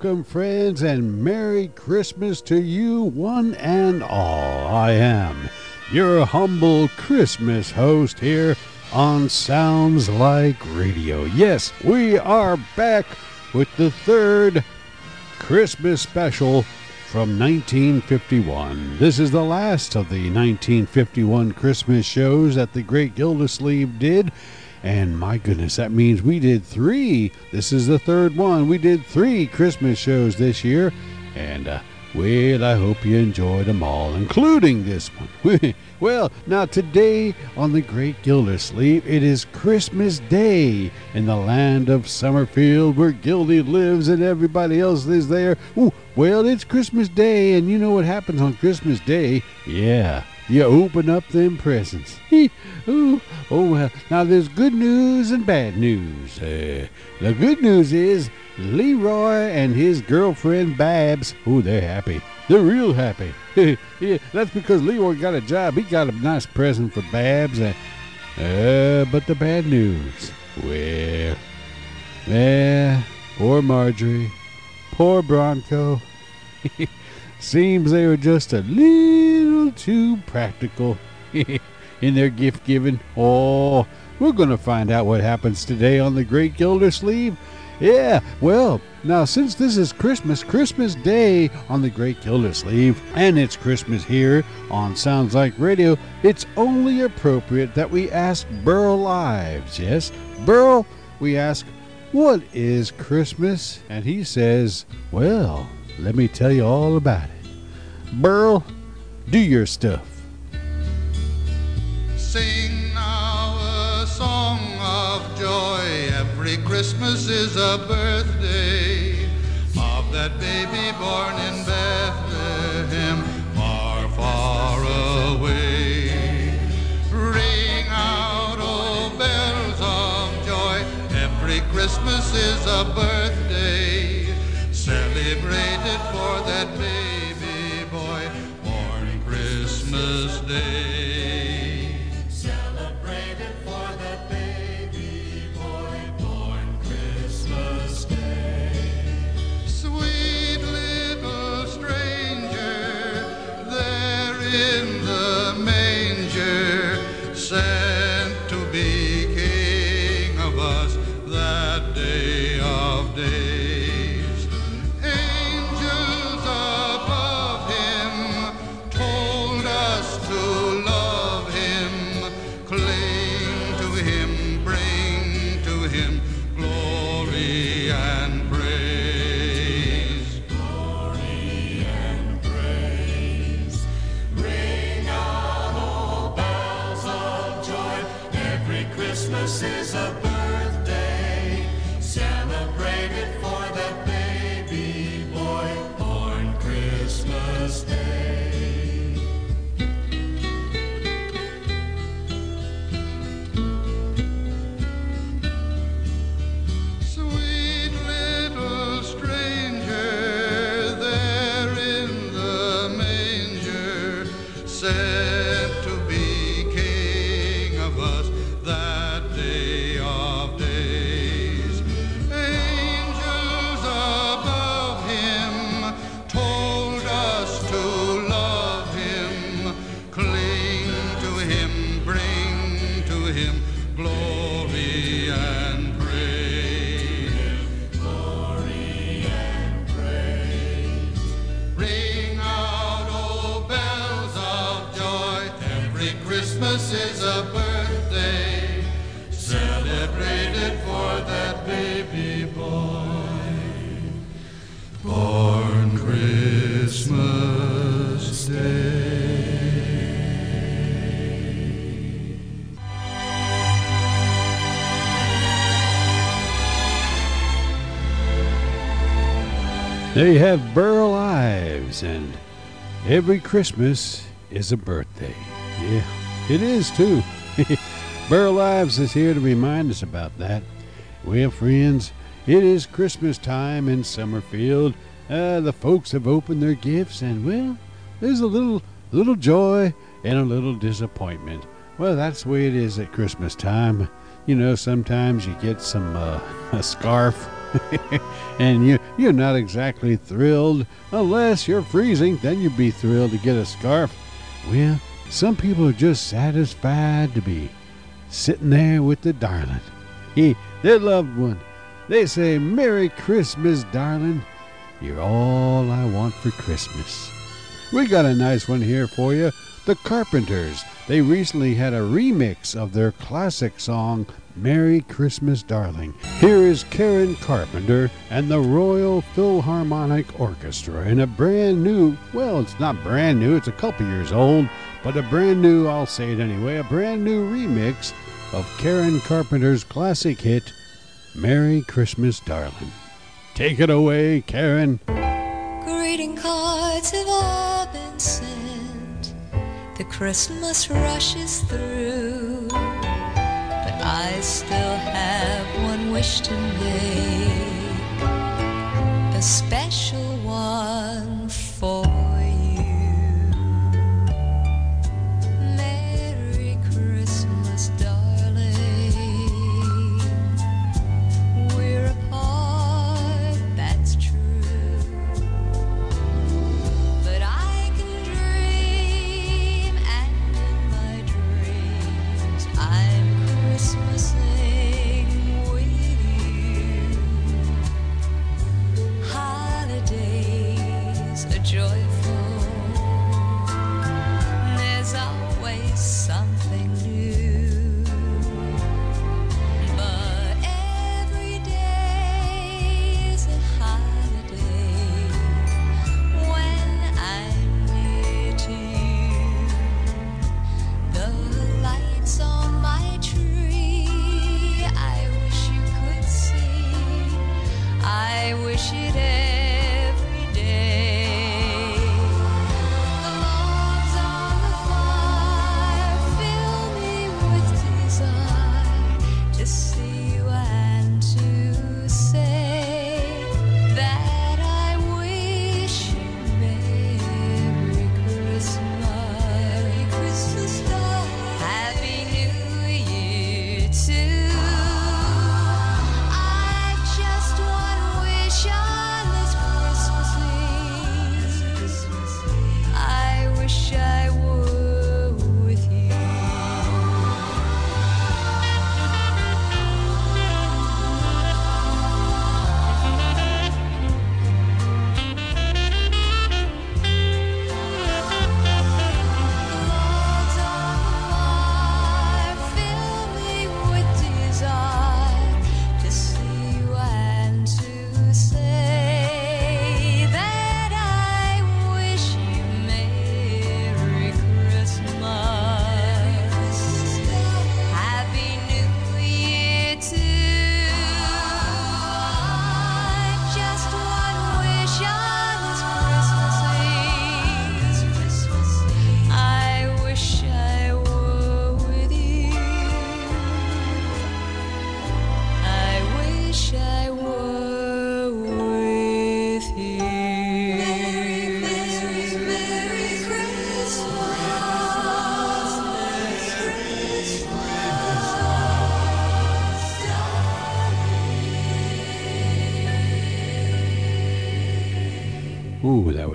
Welcome, friends, and Merry Christmas to you, one and all. I am your humble Christmas host here on Sounds Like Radio. Yes, we are back with the third Christmas special from 1951. This is the last of the 1951 Christmas shows that the great Gildersleeve did. And my goodness, that means we did three. This is the third one. We did three Christmas shows this year. And, uh, well, I hope you enjoyed them all, including this one. well, now today on the Great Gildersleeve, it is Christmas Day in the land of Summerfield where Gildy lives and everybody else is there. Ooh, well, it's Christmas Day, and you know what happens on Christmas Day? Yeah, you open up them presents. Ooh, oh well. Now there's good news and bad news. Uh, the good news is Leroy and his girlfriend Babs. Oh, they're happy. They're real happy. yeah, that's because Leroy got a job. He got a nice present for Babs. Uh, uh, but the bad news. Well, eh, poor Marjorie, poor Bronco. Seems they were just a little too practical in their gift giving. Oh, we're going to find out what happens today on the Great Gildersleeve. Yeah, well, now since this is Christmas, Christmas Day on the Great Gildersleeve, and it's Christmas here on Sounds Like Radio, it's only appropriate that we ask Burl Ives, Yes, Burl, we ask, what is Christmas? And he says, well, let me tell you all about it. Burl, do your stuff. Sing song of joy. Every Christmas is a birthday of that baby born in Bethlehem, far, far away. Ring out, oh bells of joy. Every Christmas is a birthday Day. Burl Ives, and every Christmas is a birthday. Yeah, it is too. Burl Ives is here to remind us about that. Well, friends, it is Christmas time in Summerfield. Uh, the folks have opened their gifts, and well, there's a little, little joy and a little disappointment. Well, that's the way it is at Christmas time. You know, sometimes you get some uh, a scarf and you, you're not exactly thrilled unless you're freezing. Then you'd be thrilled to get a scarf. Well, some people are just satisfied to be sitting there with the darling, he, their loved one. They say, Merry Christmas, darling. You're all I want for Christmas. We got a nice one here for you. The Carpenters. They recently had a remix of their classic song, Merry Christmas, Darling. Here is Karen Carpenter and the Royal Philharmonic Orchestra in a brand new, well, it's not brand new, it's a couple years old, but a brand new, I'll say it anyway, a brand new remix of Karen Carpenter's classic hit, Merry Christmas, Darling. Take it away, Karen. Greeting cards have all been sent. The Christmas rush is through. I still have one wish to make. A special one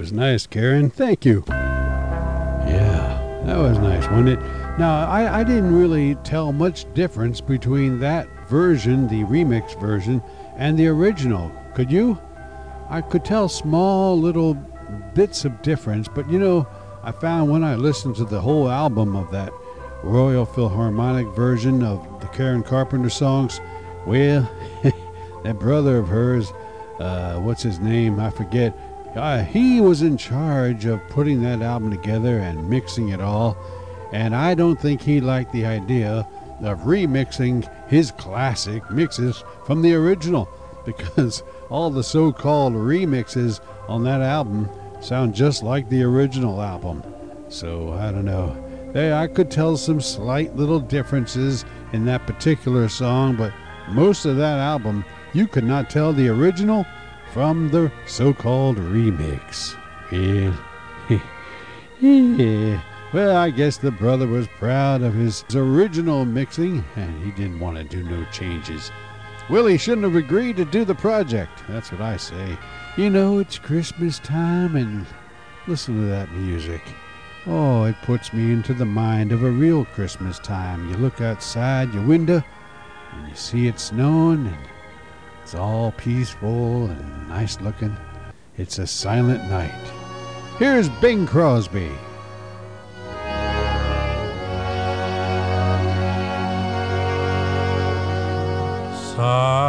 was nice, Karen. Thank you. Yeah, that was nice, wasn't it? Now, I, I didn't really tell much difference between that version, the remix version, and the original. Could you? I could tell small little bits of difference, but you know, I found when I listened to the whole album of that Royal Philharmonic version of the Karen Carpenter songs, well, that brother of hers, uh, what's his name? I forget. Uh, he was in charge of putting that album together and mixing it all, and I don't think he liked the idea of remixing his classic mixes from the original because all the so called remixes on that album sound just like the original album. So I don't know. Hey, I could tell some slight little differences in that particular song, but most of that album, you could not tell the original from the so called remix. Well, yeah. Eh. Well, I guess the brother was proud of his original mixing and he didn't want to do no changes. Willie shouldn't have agreed to do the project. That's what I say. You know, it's Christmas time, and listen to that music. Oh, it puts me into the mind of a real Christmas time. You look outside your window, and you see it snowing, and it's all peaceful and nice looking. It's a silent night. Here's Bing Crosby. Silent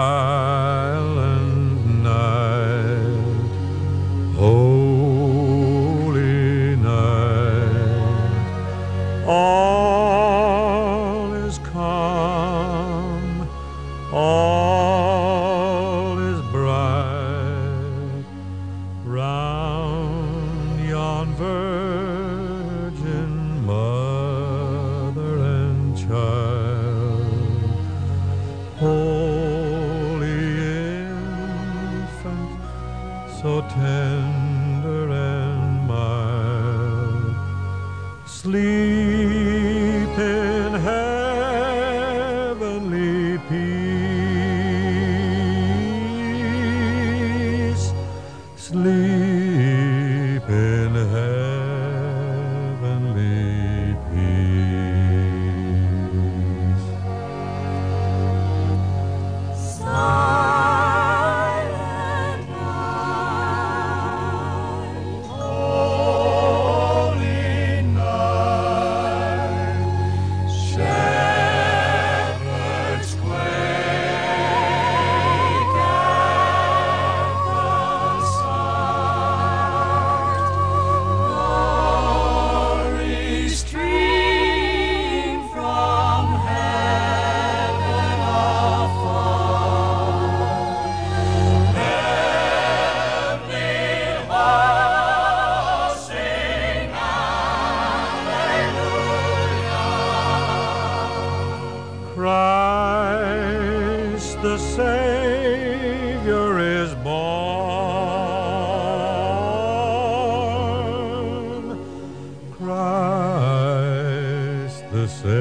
Savior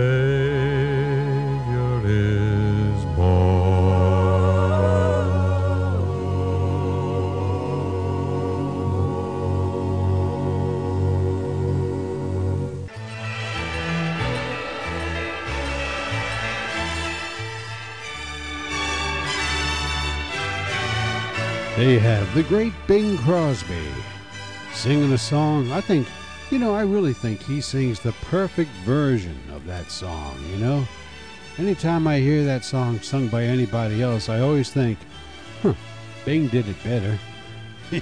is born. They have the great Bing Crosby singing a song. I think, you know, I really think he sings the perfect version that song, you know? Anytime I hear that song sung by anybody else, I always think, huh, Bing did it better.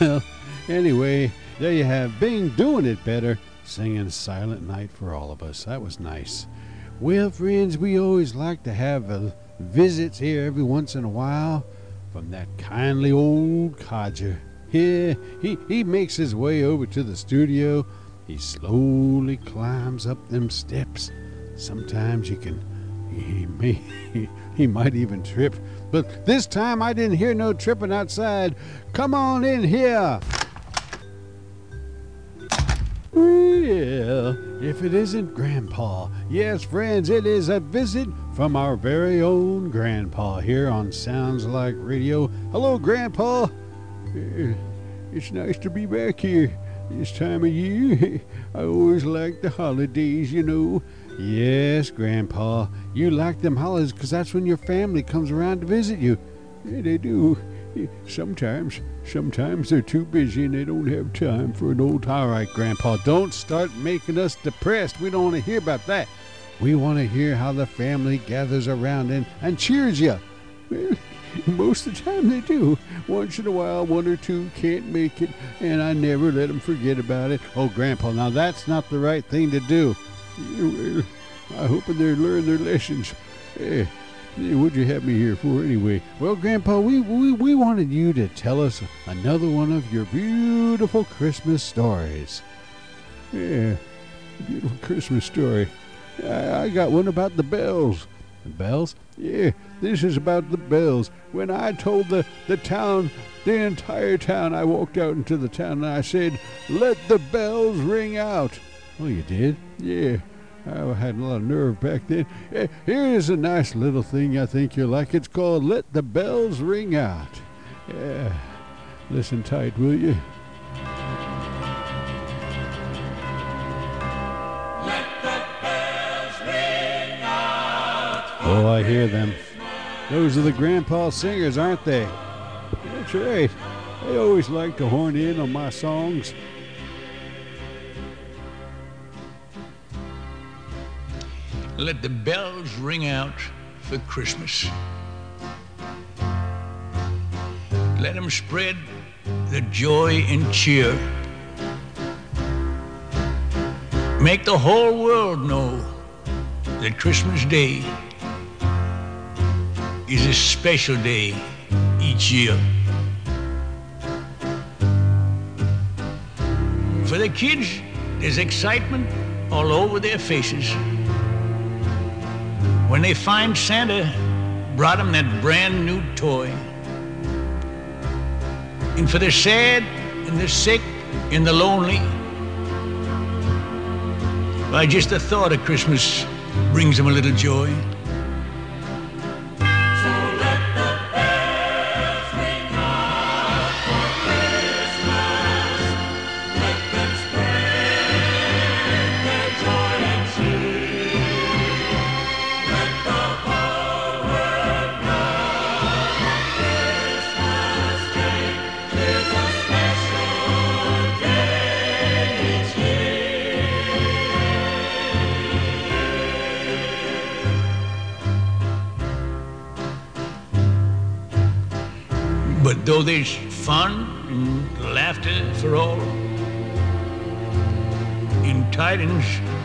well, anyway, there you have Bing doing it better, singing Silent Night for all of us. That was nice. Well, friends, we always like to have uh, visits here every once in a while from that kindly old codger. Yeah, he, he makes his way over to the studio. He slowly climbs up them steps. Sometimes you can, he may, he, might even trip. But this time I didn't hear no tripping outside. Come on in here. Well, if it isn't Grandpa. Yes, friends, it is a visit from our very own Grandpa here on Sounds Like Radio. Hello, Grandpa. Uh, It's nice to be back here this time of year. I always like the holidays, you know. Yes, Grandpa, you like them holidays 'cause that's when your family comes around to visit you. Yeah, they do. Sometimes, sometimes they're too busy and they don't have time for an old. All right, Grandpa, don't start making us depressed. We don't want to hear about that. We want to hear how the family gathers around and, and cheers you. Most of the time they do. Once in a while, one or two can't make it, and I never let them forget about it. Oh, Grandpa, now that's not the right thing to do. I hope they learn their lessons. Eh, what'd you have me here for anyway? Well, Grandpa, we, we, we wanted you to tell us another one of your beautiful Christmas stories. Yeah, beautiful Christmas story. I, I got one about the bells. The bells? Yeah, this is about the bells. When I told the, the town, the entire town, I walked out into the town and I said, Let the bells ring out. Oh, you did? Yeah. I had a lot of nerve back then. Eh, Here is a nice little thing I think you'll like. It's called Let the Bells Ring Out. Yeah. Listen tight, will you? Oh, I hear them. Those are the grandpa singers, aren't they? That's right. They always like to horn in on my songs. Let the bells ring out for Christmas. Let them spread the joy and cheer. Make the whole world know that Christmas Day is a special day each year. For the kids, there's excitement all over their faces when they find Santa brought them that brand new toy. And for the sad and the sick and the lonely, why, just the thought of Christmas brings them a little joy.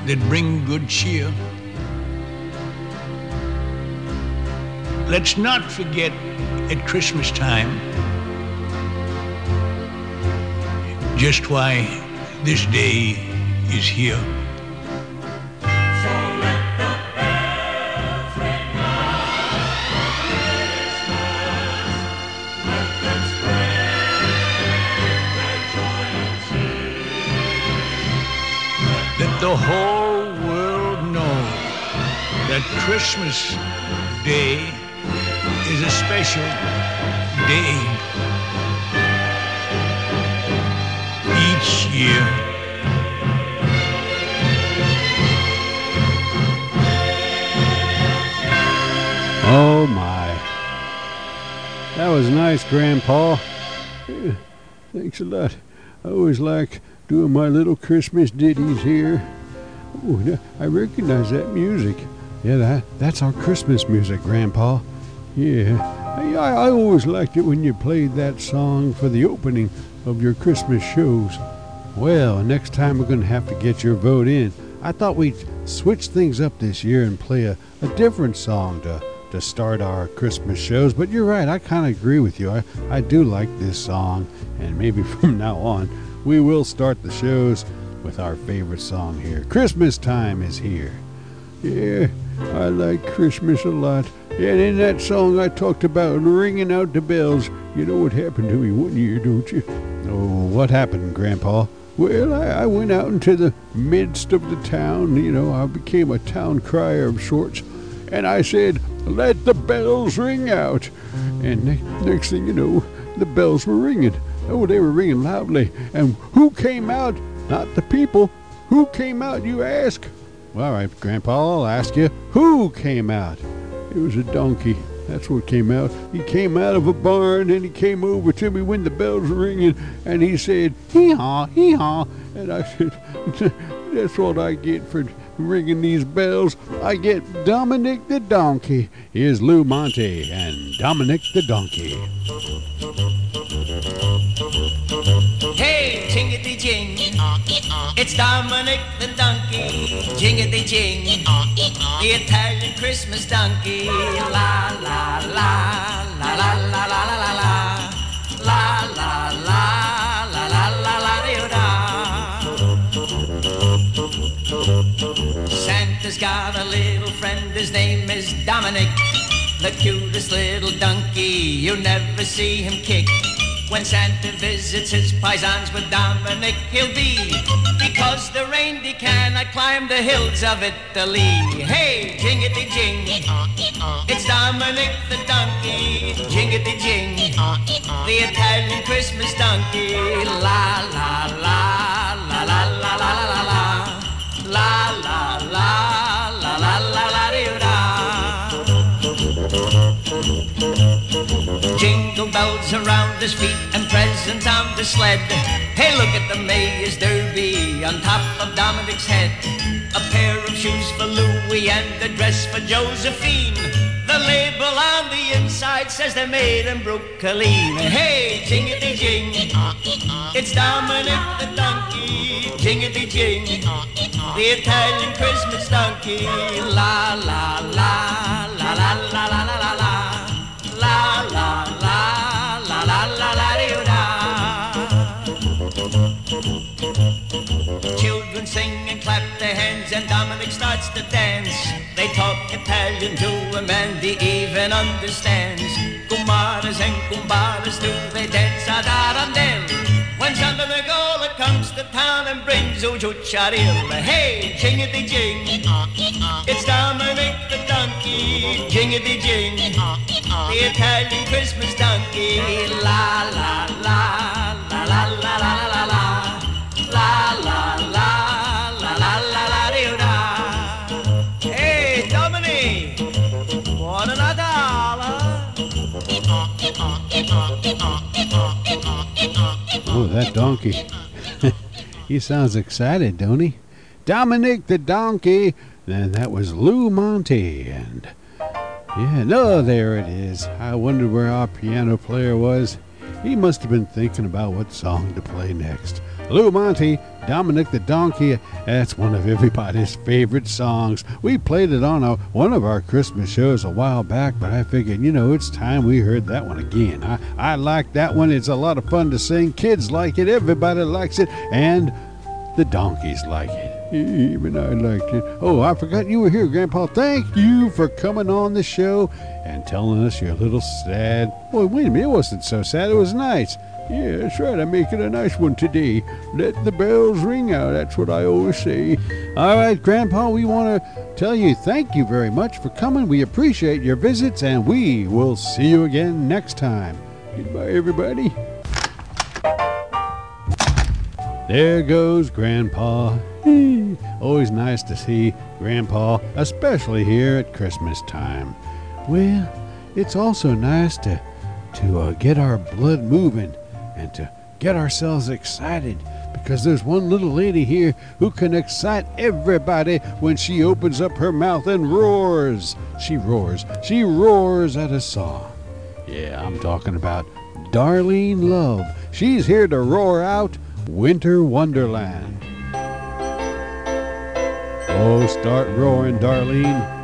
That bring good cheer, let's not forget at Christmas time just why this day is here. Christmas Day is a special day each year. Oh my. That was nice, Grandpa. Thanks a lot. I always like doing my little Christmas ditties here. Oh, yeah, I recognize that music. Yeah, that that's our Christmas music, Grandpa. Yeah, I, I always liked it when you played that song for the opening of your Christmas shows. Well, next time we're going to have to get your vote in. I thought we'd switch things up this year and play a, a different song to, to start our Christmas shows. But you're right, I kind of agree with you. I, I do like this song, and maybe from now on, we will start the shows with our favorite song here. Christmas time is here. Yeah, I like Christmas a lot. And in that song, I talked about ringing out the bells. You know what happened to me one year, don't you? Oh, what happened, Grandpa? Well, I, I went out into the midst of the town. You know, I became a town crier of sorts. And I said, Let the bells ring out. And ne- next thing you know, the bells were ringing. Oh, they were ringing loudly. And who came out? Not the people. Who came out, you ask? Well, all right, Grandpa, I'll ask you. Who came out? It was a donkey. That's what came out. He came out of a barn and he came over to me when the bells were ringing and he said, hee haw, hee haw. And I said, That's what I get for ringing these bells. I get Dominic the Donkey. Here's Lou Monte and Dominic the Donkey. Hey, jingity jing. It's Dominic the donkey. Jingity jing. The Italian Christmas donkey. La la la la la la la la la la. La la la la la la la da. Santa's got a little friend, his name is Dominic. The cutest little donkey, you never see him kick. When Santa visits his paisans with Dominic, he'll be because the reindeer cannot climb the hills of Italy. Hey, jingity jing, it's Dominic the donkey. Jingity jing, the Italian Christmas donkey. La la la la la la la la. His feet and presents on the sled. Hey, look at the Mayor's Derby on top of Dominic's head. A pair of shoes for Louis and a dress for Josephine. The label on the inside says they're made in Brooklyn. Hey, jingity jing, it's Dominic the donkey. Jingity jing, the Italian Christmas donkey. La la la la la la la la and Dominic starts to dance. They talk Italian to a man he even understands. Kumaras and kumbaras do they dance ad arandel. When Santa Nicola comes to town and brings Ujo Charilla, hey, jingity jing. It's Dominic the donkey, jingity jing. The Italian Christmas donkey, la la la, la la la la la la, la la la. Oh, that donkey. he sounds excited, don't he? Dominic the donkey. And that was Lou Monte. And yeah, no, there it is. I wondered where our piano player was. He must have been thinking about what song to play next. Lou Monte, Dominic the Donkey, that's one of everybody's favorite songs. We played it on a, one of our Christmas shows a while back, but I figured, you know, it's time we heard that one again. I, I like that one. It's a lot of fun to sing. Kids like it, everybody likes it, and the donkeys like it. Even I liked it. Oh, I forgot you were here, Grandpa. Thank you for coming on the show and telling us your little sad. Well, wait a minute. It wasn't so sad. It was nice. Yeah, that's right. I'm making a nice one today. Let the bells ring out. That's what I always say. All right, Grandpa, we want to tell you thank you very much for coming. We appreciate your visits, and we will see you again next time. Goodbye, everybody. There goes Grandpa. Always nice to see Grandpa, especially here at Christmas time. Well, it's also nice to to uh, get our blood moving and to get ourselves excited because there's one little lady here who can excite everybody when she opens up her mouth and roars. She roars. She roars at a song. Yeah, I'm talking about Darlene Love. She's here to roar out Winter Wonderland. Oh, start roaring, Darlene.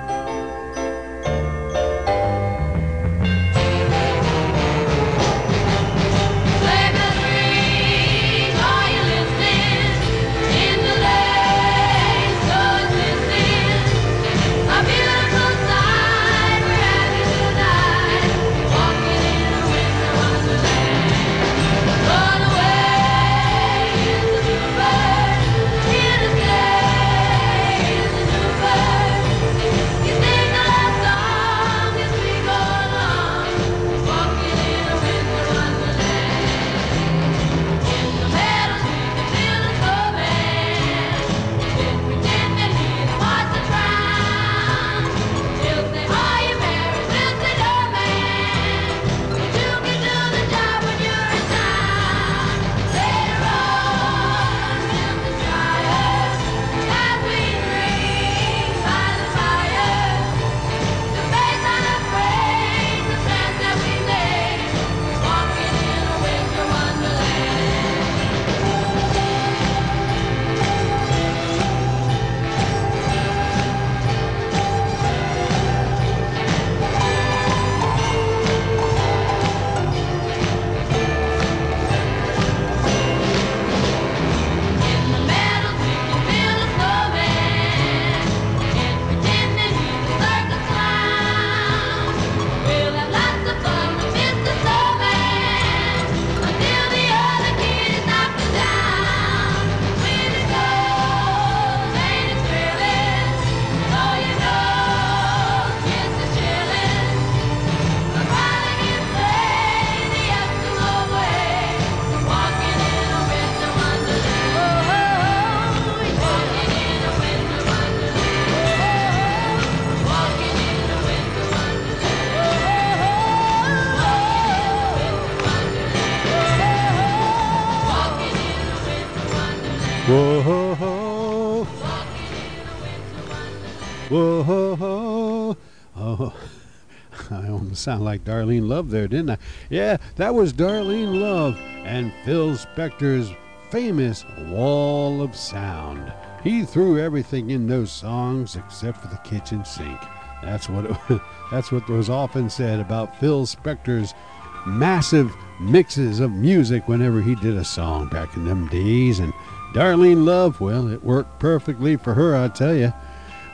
Whoa. Whoa. Oh. I almost sound like Darlene Love there, didn't I? Yeah, that was Darlene Love and Phil Spector's famous Wall of Sound. He threw everything in those songs except for the kitchen sink. That's what it, that's what was often said about Phil Spector's massive mixes of music whenever he did a song back in them days and Darlene Love, well, it worked perfectly for her, I tell you.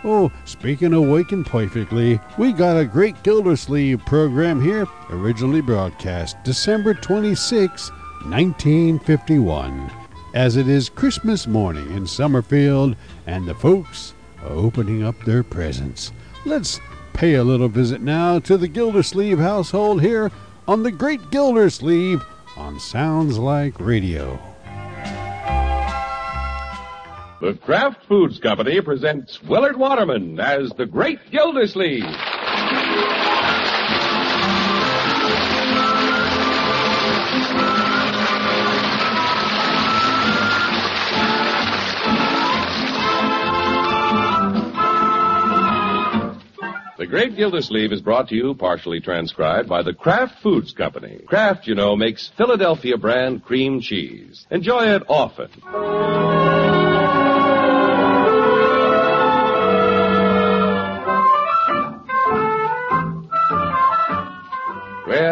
Oh, speaking of working perfectly, we got a great Gildersleeve program here, originally broadcast December 26, 1951, as it is Christmas morning in Summerfield and the folks are opening up their presents. Let's pay a little visit now to the Gildersleeve household here on the Great Gildersleeve on Sounds Like Radio. The Kraft Foods Company presents Willard Waterman as the Great Gildersleeve. The Great Gildersleeve is brought to you, partially transcribed, by the Kraft Foods Company. Kraft, you know, makes Philadelphia brand cream cheese. Enjoy it often.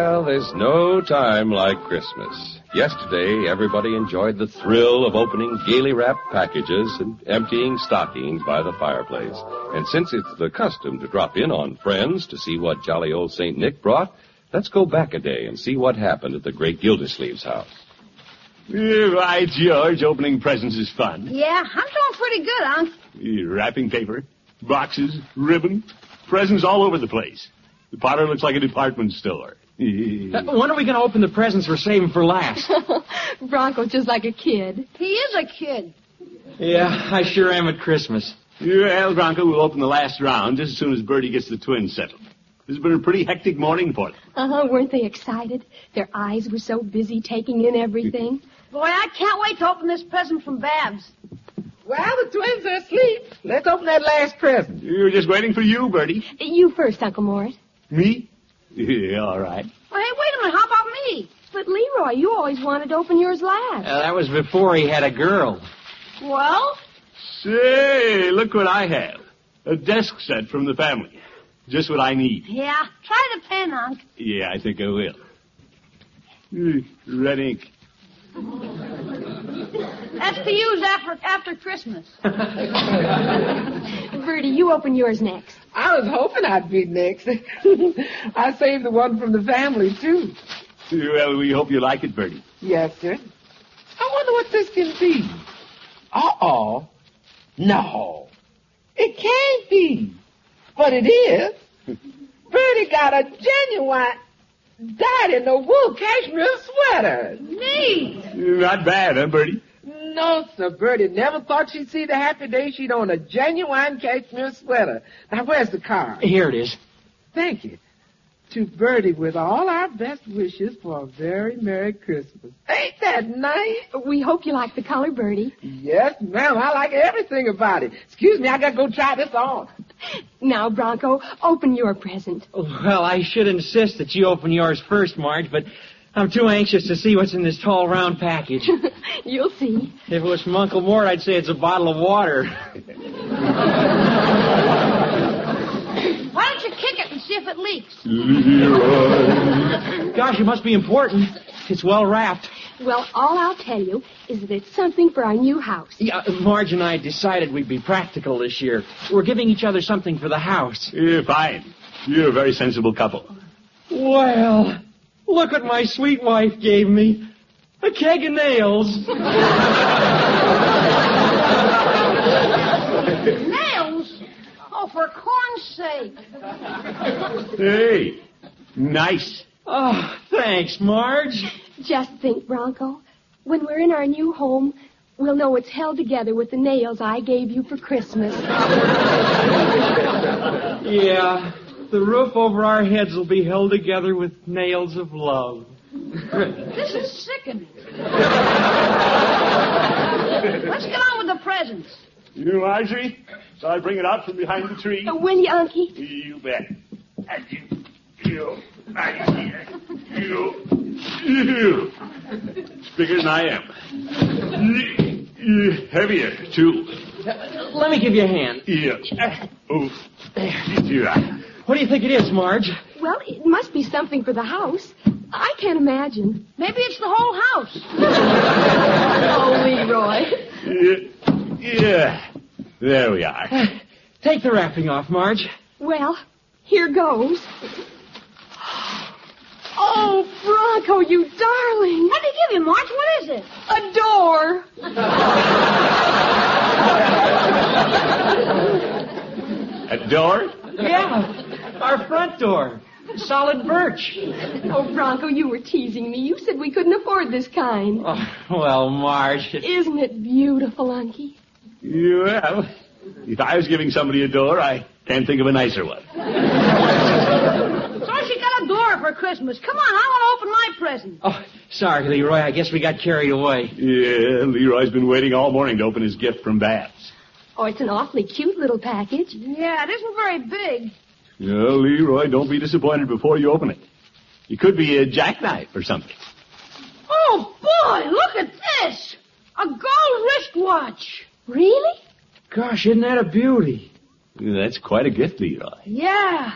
Well, there's no time like Christmas. Yesterday, everybody enjoyed the thrill of opening gaily wrapped packages and emptying stockings by the fireplace. And since it's the custom to drop in on friends to see what jolly old St. Nick brought, let's go back a day and see what happened at the great Gildersleeve's house. Yeah, right, George. Opening presents is fun. Yeah, I'm doing pretty good, Unc. Yeah, Wrapping paper, boxes, ribbon, presents all over the place. The parlor looks like a department store. Uh, when are we going to open the presents we're saving for last? Bronco's just like a kid. He is a kid. yeah, I sure am at Christmas. Well, Bronco, we'll open the last round just as soon as Birdie gets the twins settled. This has been a pretty hectic morning for them. Uh-huh, weren't they excited? Their eyes were so busy taking in everything. Boy, I can't wait to open this present from Babs. Well, the twins are asleep. Let's open that last present. We were just waiting for you, Birdie. You first, Uncle Morris. Me? Yeah, all right. Well, hey, wait a minute. How about me? But Leroy, you always wanted to open yours last. Uh, that was before he had a girl. Well, Say, look what I have. A desk set from the family. Just what I need. yeah. Try the pen, Unc. Yeah, I think I will. Hmm, Red ink. That's to use after after Christmas. Birdie, you open yours next. I was hoping I'd be next. I saved the one from the family, too. Well, we hope you like it, Birdie. Yes, sir. I wonder what this can be. Uh-oh. No. It can't be. But it is. Birdie got a genuine dyed-in-the-wool cashmere sweater. Neat. Not bad, huh, Birdie? No, sir, Birdie never thought she'd see the happy day she'd own a genuine cashmere sweater. Now, where's the card? Here it is. Thank you. To Birdie with all our best wishes for a very Merry Christmas. Ain't that nice? We hope you like the color, Birdie. Yes, ma'am. I like everything about it. Excuse me, I gotta go try this on. Now, Bronco, open your present. Oh, well, I should insist that you open yours first, Marge, but I'm too anxious to see what's in this tall, round package. You'll see. if it was from Uncle Mort, I'd say it's a bottle of water. Why don't you kick it and see if it leaks? Gosh, it must be important. It's well wrapped. Well, all I'll tell you is that it's something for our new house. Yeah, uh, Marge and I decided we'd be practical this year. We're giving each other something for the house. Yeah, fine. You're a very sensible couple. Well, look what my sweet wife gave me. A keg of nails. Nails? Oh, for corn's sake. Hey, nice. Oh, thanks, Marge. Just think, Bronco, when we're in our new home, we'll know it's held together with the nails I gave you for Christmas. Yeah, the roof over our heads will be held together with nails of love. This is sickening. Let's get on with the presents. You, Marjorie? Shall I bring it out from behind the tree? Uh, will you, Unky? You bet. And you, you, right here. You, you. It's bigger than I am. You, you, heavier, too. Let me give you a hand. Yeah. Uh, oh, There. yeah. What do you think it is, Marge? Well, it must be something for the house. I can't imagine. Maybe it's the whole house. Oh, Leroy. Yeah. yeah. There we are. Uh, take the wrapping off, Marge. Well, here goes. Oh, Bronco, you darling. What did he give you, Marge? What is it? A door. A door? Yeah, our front door. Solid birch. Oh, Bronco, you were teasing me. You said we couldn't afford this kind. Oh, well, Marge. Isn't it beautiful, Unky? Well, if I was giving somebody a door, I can't think of a nicer one. So she got a door for Christmas. Come on, I want to open my present. Oh, sorry, Leroy. I guess we got carried away. Yeah, Leroy's been waiting all morning to open his gift from Babs. Oh, it's an awfully cute little package. Yeah, it isn't very big. Yeah, Leroy, don't be disappointed before you open it. It could be a jackknife or something. Oh, boy, look at this. A gold wristwatch. Really? Gosh, isn't that a beauty? That's quite a gift, Leroy. Yeah.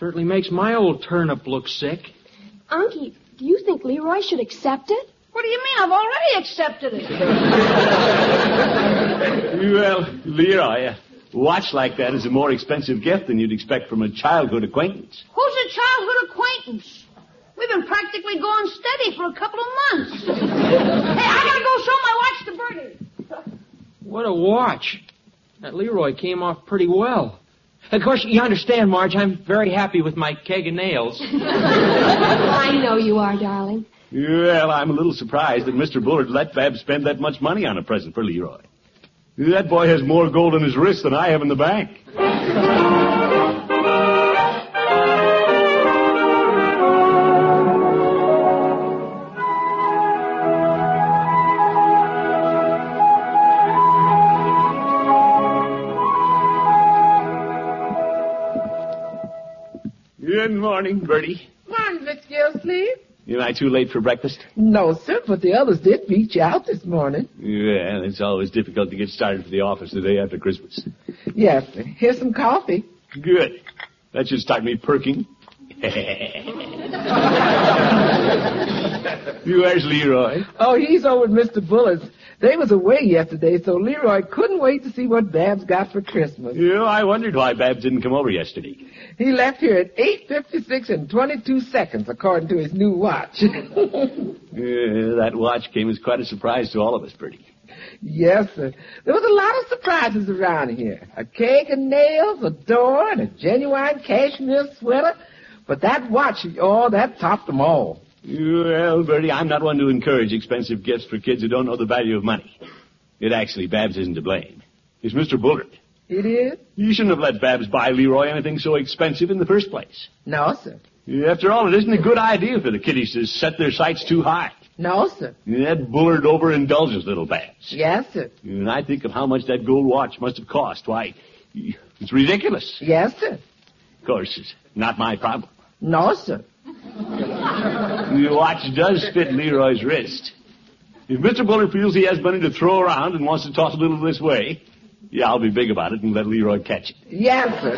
Certainly makes my old turnip look sick. Unky, do you think Leroy should accept it? What do you mean? I've already accepted it. Well, Leroy, a watch like that is a more expensive gift than you'd expect from a childhood acquaintance. Who's a childhood acquaintance? We've been practically going steady for a couple of months. hey, I gotta go show my watch to Birdie. What a watch. That Leroy came off pretty well. Of course, you understand, Marge, I'm very happy with my keg of nails. I know you are, darling. Well, I'm a little surprised that Mr. Bullard let Babs spend that much money on a present for Leroy. That boy has more gold in his wrist than I have in the bank. Morning, Birdie. Morning, Miss Gildersleeve. Am I too late for breakfast? No, sir, but the others did beat you out this morning. Yeah, it's always difficult to get started for the office the day after Christmas. Yes, sir. Here's some coffee. Good. That should start me perking. Where's Leroy? Oh, he's over at Mr. Bullard's. They was away yesterday, so Leroy couldn't wait to see what Babs got for Christmas. You know, I wondered why Babs didn't come over yesterday. He left here at 8.56 and 22 seconds, according to his new watch. Yeah, uh, that watch came as quite a surprise to all of us, Birdie. yes, sir. There was a lot of surprises around here. A cake of nails, a door, and a genuine cashmere sweater. But that watch, oh, that topped them all. Well, Birdie, I'm not one to encourage expensive gifts for kids who don't know the value of money. It actually, Babs isn't to blame. It's Mr. Bullard. It is? You shouldn't have let Babs buy Leroy anything so expensive in the first place. No, sir. After all, it isn't a good idea for the kiddies to set their sights too high. No, sir. That Bullard overindulges little Babs. Yes, sir. And I think of how much that gold watch must have cost. Why, it's ridiculous. Yes, sir. Of course, it's not my problem. No, sir. The watch does fit Leroy's wrist. If Mr. Bullard feels he has money to throw around and wants to toss a little this way, yeah, I'll be big about it and let Leroy catch it. Yes, sir.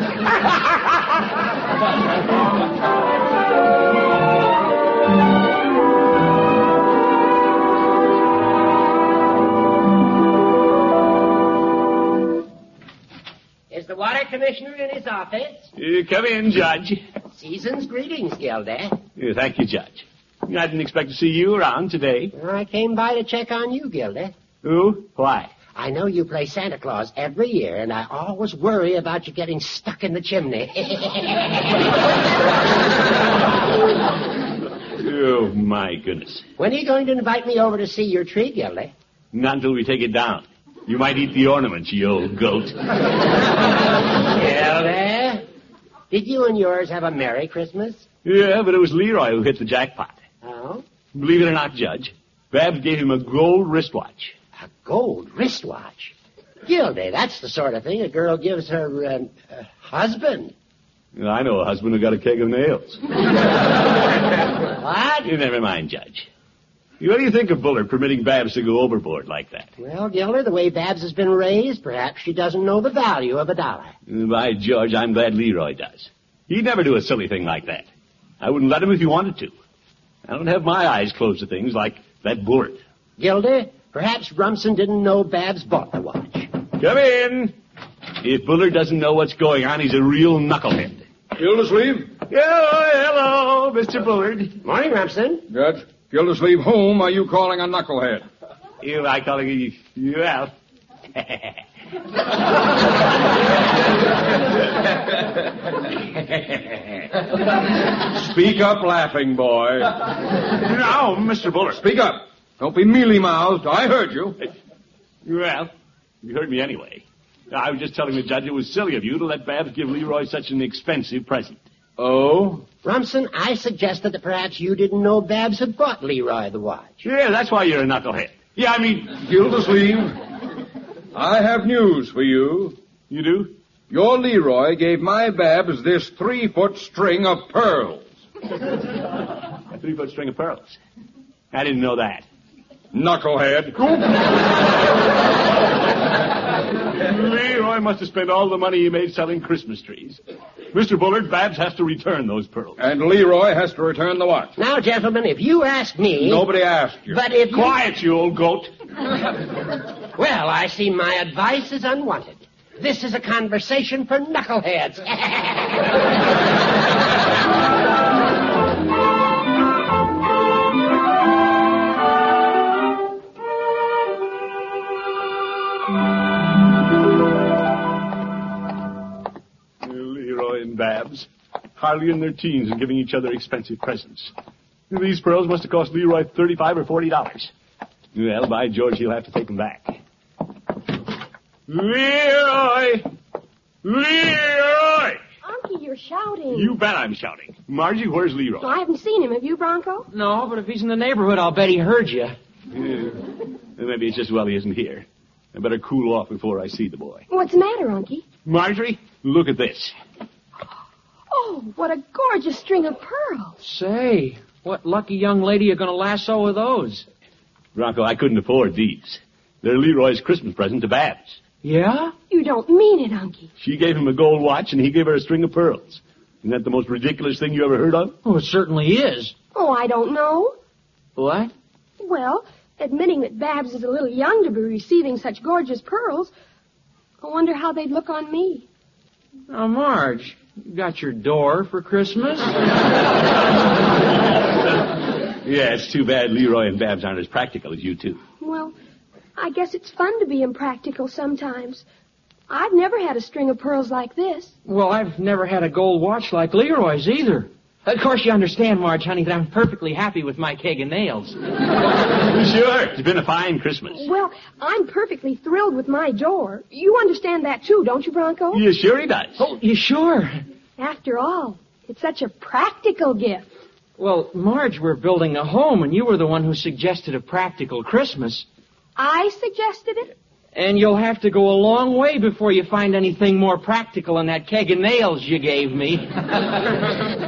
Is the water commissioner in his office? Uh, come in, Judge. Season's greetings, Gildy. Uh, thank you, Judge. I didn't expect to see you around today. I came by to check on you, Gildy. Who? why? I know you play Santa Claus every year, and I always worry about you getting stuck in the chimney. Oh, my goodness. when are you going to invite me over to see your tree, Gildy? Not until we take it down. You might eat the ornaments, you old goat. Gildy? Did you and yours have a Merry Christmas? Yeah, but it was Leroy who hit the jackpot. Oh? Believe it or not, Judge, Babs gave him a gold wristwatch. A gold wristwatch? Gildy, that's the sort of thing a girl gives her uh, uh, husband. I know a husband who got a keg of nails. What? You never mind, Judge. What do you think of Bullard permitting Babs to go overboard like that? Well, Gilder, the way Babs has been raised, perhaps she doesn't know the value of a dollar. Mm, by George, I'm glad Leroy does. He'd never do a silly thing like that. I wouldn't let him if he wanted to. I don't have my eyes closed to things like that Bullard. Gilder, perhaps Rumson didn't know Babs bought the watch. Come in. If Bullard doesn't know what's going on, he's a real knucklehead. Gildersleeve? Oh, hello, Mr. Bullard. Morning, Rumson. Judge, Gildersleeve, whom are you calling a knucklehead? You, I calling you, you out. Speak up, laughing boy. Now, Mr. Bullard. Speak up. Don't be mealy-mouthed. I heard you. Well, you heard me anyway. I was just telling the judge it was silly of you to let Babs give Leroy such an expensive present. Oh? Rumson, I suggested that perhaps you didn't know Babs had bought Leroy the watch. Yeah, that's why you're a knucklehead. Yeah, I mean, Gildersleeve, I have news for you. you do? Your Leroy gave my Babs this three-foot string of pearls. A three-foot string of pearls. I didn't know that. Knucklehead. Leroy must have spent all the money he made selling Christmas trees. Mr. Bullard, Babs has to return those pearls. And Leroy has to return the watch. Now, gentlemen, if you ask me. Nobody asked you. But if you... Quiet, you old goat. Well, I see my advice is unwanted. This is a conversation for knuckleheads. and Babs, hardly in their teens and giving each other expensive presents. These pearls must have cost Leroy thirty-five or forty dollars. Well, by George, he'll have to take them back. Leroy! Leroy! Unky, you're shouting. You bet I'm shouting. Margie, where's Leroy? I haven't seen him. Have you, Bronco? No, but if he's in the neighborhood, I'll bet he heard you. Yeah. Maybe it's just well he isn't here. I better cool off before I see the boy. What's the matter, Unky? Marjorie, look at this. Oh, what a gorgeous string of pearls. Say, what lucky young lady are going to lasso with those? Bronco, I couldn't afford these. They're Leroy's Christmas present to Babs. Yeah? You don't mean it, Unky. She gave him a gold watch and he gave her a string of pearls. Isn't that the most ridiculous thing you ever heard of? Oh, it certainly is. Oh, I don't know. What? Well, admitting that Babs is a little young to be receiving such gorgeous pearls, I wonder how they'd look on me. Now, Marge, you got your door for Christmas? Yeah, it's too bad Leroy and Babs aren't as practical as you two. Well, I guess it's fun to be impractical sometimes. I've never had a string of pearls like this. well, I've never had a gold watch like Leroy's either. Of course, you understand, Marge, honey, that I'm perfectly happy with my keg of nails. Sure, it's been a fine Christmas. Well, I'm perfectly thrilled with my door. You understand that too, don't you, Bronco? Yeah, sure he does. Oh, you sure? After all, it's such a practical gift. Well, Marge, we're building a home, and you were the one who suggested a practical Christmas. I suggested it. And you'll have to go a long way before you find anything more practical than that keg of nails you gave me.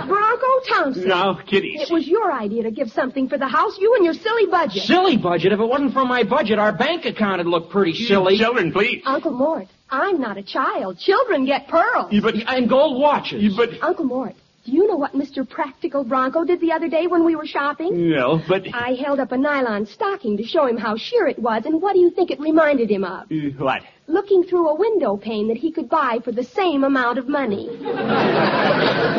Bronco Townsend. No, kiddies. It was your idea to give something for the house, you and your silly budget. Silly budget. If it wasn't for my budget, our bank account would look pretty mm, silly. Children, please. Uncle Mort, I'm not a child. Children get pearls. Yeah, but, And gold watches. yeah, but, Uncle Mort, do you know what Mr. Practical Bronco did the other day when we were shopping? no, but, I held up a nylon stocking to show him how sheer it was, and what do you think it reminded him of? uh, what? Looking through a window pane that he could buy for the same amount of money.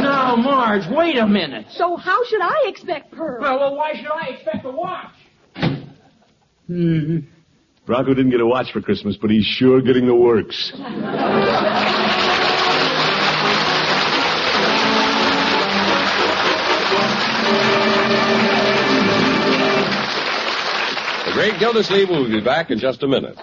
Now, Marge, wait a minute. So how should I expect pearls? Well, well, why should I expect a watch? Hmm. Bronco didn't get a watch for Christmas, but he's sure getting the works. Great Gildersleeve will be back in just a minute.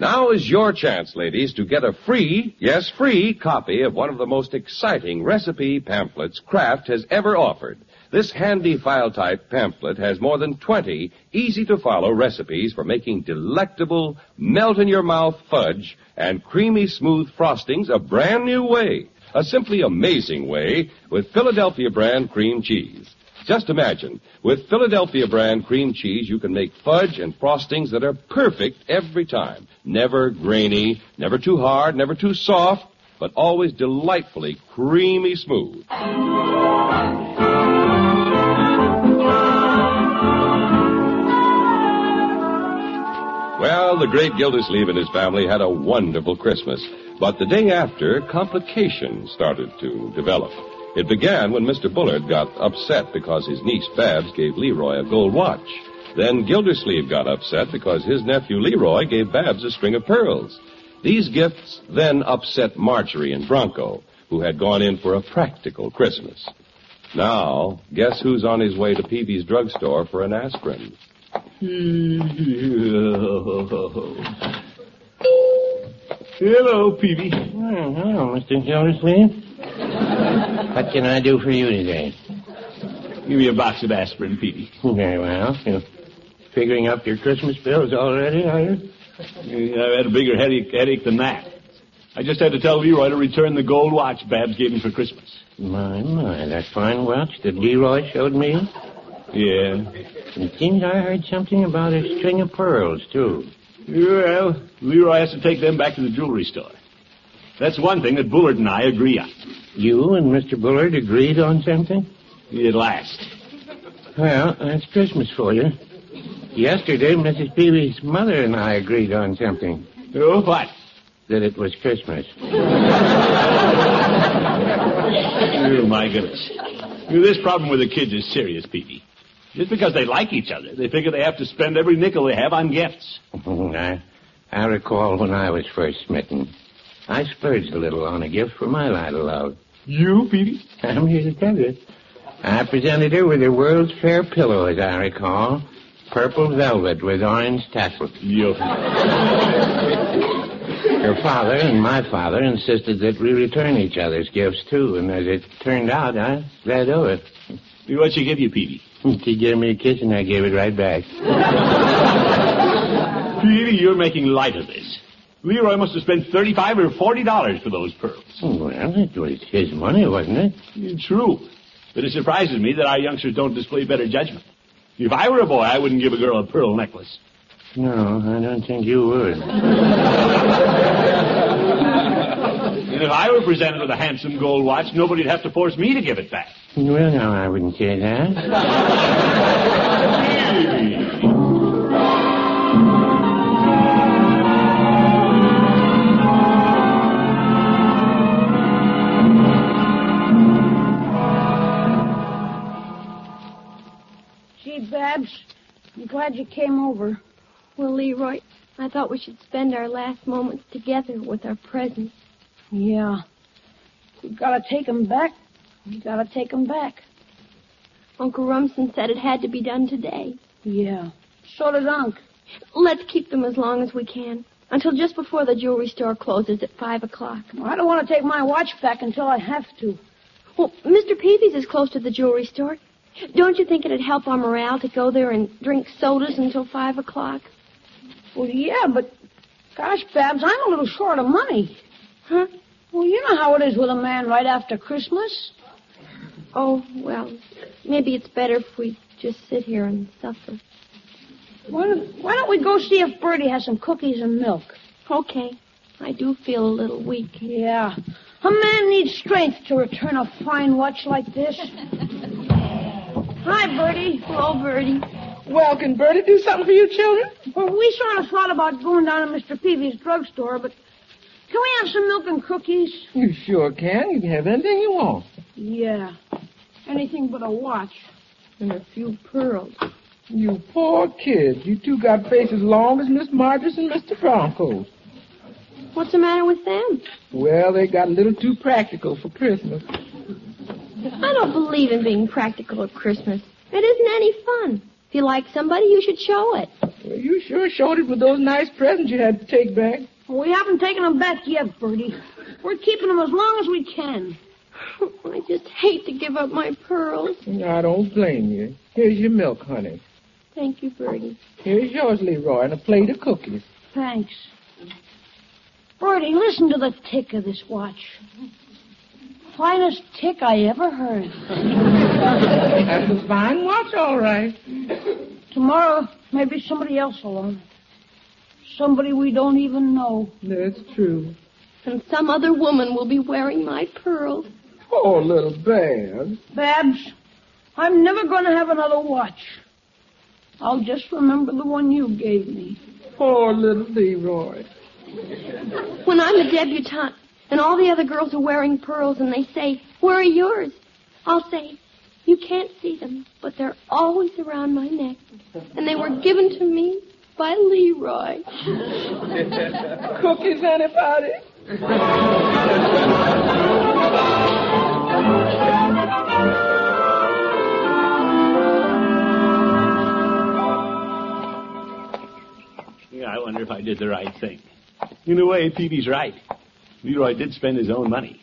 Now is your chance, ladies, to get a free, yes, free copy of one of the most exciting recipe pamphlets Kraft has ever offered. This handy file type pamphlet has more than 20 easy to follow recipes for making delectable, melt in your mouth fudge and creamy smooth frostings a brand new way. A simply amazing way with Philadelphia brand cream cheese. Just imagine, with Philadelphia brand cream cheese, you can make fudge and frostings that are perfect every time. Never grainy, never too hard, never too soft, but always delightfully creamy smooth. Well, the great Gildersleeve and his family had a wonderful Christmas. But the day after, complications started to develop. It began when Mr. Bullard got upset because his niece Babs gave Leroy a gold watch. Then Gildersleeve got upset because his nephew Leroy gave Babs a string of pearls. These gifts then upset Marjorie and Bronco, who had gone in for a practical Christmas. Now, guess who's on his way to Peavey's drugstore for an aspirin? Hmm. Hello, Peavey. Well, hello, Mr. Gildersleeve. What can I do for you today? Give me a box of aspirin, Peavey. Very well. You're figuring up your Christmas bills already, are you? I've had a bigger headache, headache than that. I just had to tell Leroy to return the gold watch Babs gave him for Christmas. My, my, that fine watch that Leroy showed me? Yeah. It seems I heard something about a string of pearls, too. Well, Leroy has to take them back to the jewelry store. That's one thing that Bullard and I agree on. You and Mr. Bullard agreed on something? At last. Well, that's Christmas for you. Yesterday, Mrs. Peavey's mother and I agreed on something. Oh, what? That it was Christmas. Oh, my goodness. This problem with the kids is serious, Peavey. Just because they like each other, they figure they have to spend every nickel they have on gifts. I, I recall when I was first smitten. I splurged a little on a gift for my of love. You, Peavey? I'm here to tell you. I presented her with a World's Fair pillow, as I recall. Purple velvet with orange tassels. You. Her father and my father insisted that we return each other's gifts, too, and as it turned out, I let it. What'd she give you, Peavey? She gave me a kiss and I gave it right back. Peavey, you're making light of this. Leroy must have spent thirty-five or forty dollars for those pearls. Oh, well, it was his money, wasn't it? True. But it surprises me that our youngsters don't display better judgment. If I were a boy, I wouldn't give a girl a pearl necklace. No, I don't think you would. And if I were presented with a handsome gold watch, nobody'd have to force me to give it back. Well, no, I wouldn't say that. glad you came over. Well, Leroy, I thought we should spend our last moments together with our presents. Yeah. We've gotta take 'em back. We've gotta take 'em back. Uncle Rumson said it had to be done today. Yeah. So did Unc. Let's keep them as long as we can. Until just before the jewelry store closes at five o'clock. I don't want to take my watch back until I have to. Well, Mr. Peavey's is close to the jewelry store. Don't you think it'd help our morale to go there and drink sodas until five o'clock? Well, yeah, but gosh, Babs, I'm a little short of money. Huh? Well, you know how it is with a man right after Christmas. Oh, well, maybe it's better if we just sit here and suffer. Why don't, why don't we go see if Birdie has some cookies and milk? Okay. I do feel a little weak. Yeah. A man needs strength to return a fine watch like this. Hi, Birdie. Hello, Birdie. Well, can Birdie do something for you children? Well, we sort of thought about going down to Mr. Peavey's drugstore, but can we have some milk and cookies? You sure can. You can have anything you want. Yeah. Anything but a watch. And a few pearls. You poor kids. You two got faces long as Miss Marjorie and Mr. Bronco's. What's the matter with them? Well, they got a little too practical for Christmas. I don't believe in being practical at Christmas. It isn't any fun. If you like somebody, you should show it. Well, you sure showed it with those nice presents you had to take back. We haven't taken them back yet, Birdie. We're keeping them as long as we can. I just hate to give up my pearls. I don't blame you. Here's your milk, honey. Thank you, Birdie. Here's yours, Leroy, and a plate of cookies. Thanks. Birdie, listen to the tick of this watch. Finest tick I ever heard. That's a fine watch, all right. Tomorrow, maybe somebody else will own it. Somebody we don't even know. That's true. And some other woman will be wearing my pearls. Oh, little Babs. Babs, I'm never going to have another watch. I'll just remember the one you gave me. Poor little Leroy. When I'm a debutante and all the other girls are wearing pearls and they say, Where are yours? I'll say, You can't see them, but they're always around my neck. And they were given to me by Leroy. Cookies, anybody? Yeah, I wonder if I did the right thing. In a way, Peavey's right. Leroy did spend his own money.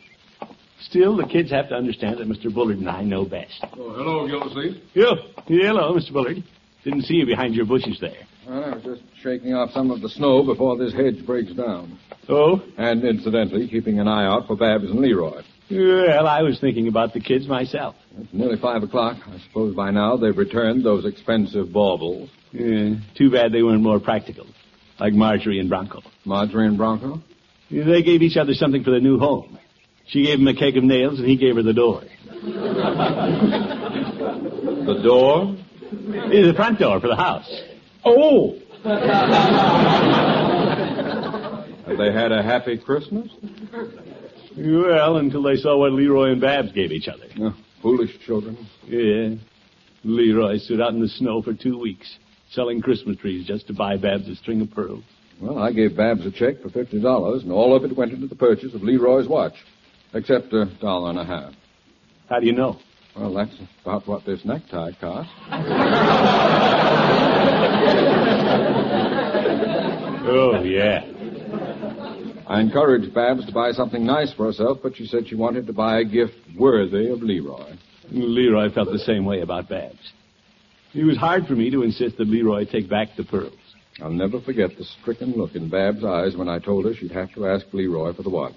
Still, the kids have to understand that Mr. Bullard and I know best. Oh, hello, Gildersleeve. Yo, hello, Mr. Bullard. Didn't see you behind your bushes there. Well, I was just shaking off some of the snow before this hedge breaks down. Oh? And incidentally, keeping an eye out for Babs and Leroy. Well, I was thinking about the kids myself. It's nearly five o'clock. I suppose by now they've returned those expensive baubles. Yeah, too bad they weren't more practical, like Marjorie and Bronco. Marjorie and Bronco? They gave each other something for their new home. She gave him a keg of nails, and he gave her the door. The door? The front door for the house. Oh! Have they had a happy Christmas? Well, until they saw what Leroy and Babs gave each other. Oh, foolish children. Yeah. Leroy stood out in the snow for two weeks, selling Christmas trees just to buy Babs a string of pearls. Well, I gave Babs a check for fifty dollars, and all of it went into the purchase of Leroy's watch, except a dollar and a half. How do you know? Well, that's about what this necktie cost. Oh, yeah. I encouraged Babs to buy something nice for herself, but she said she wanted to buy a gift worthy of Leroy. Leroy felt the same way about Babs. It was hard for me to insist that Leroy take back the pearls. I'll never forget the stricken look in Babs' eyes when I told her she'd have to ask Leroy for the watch.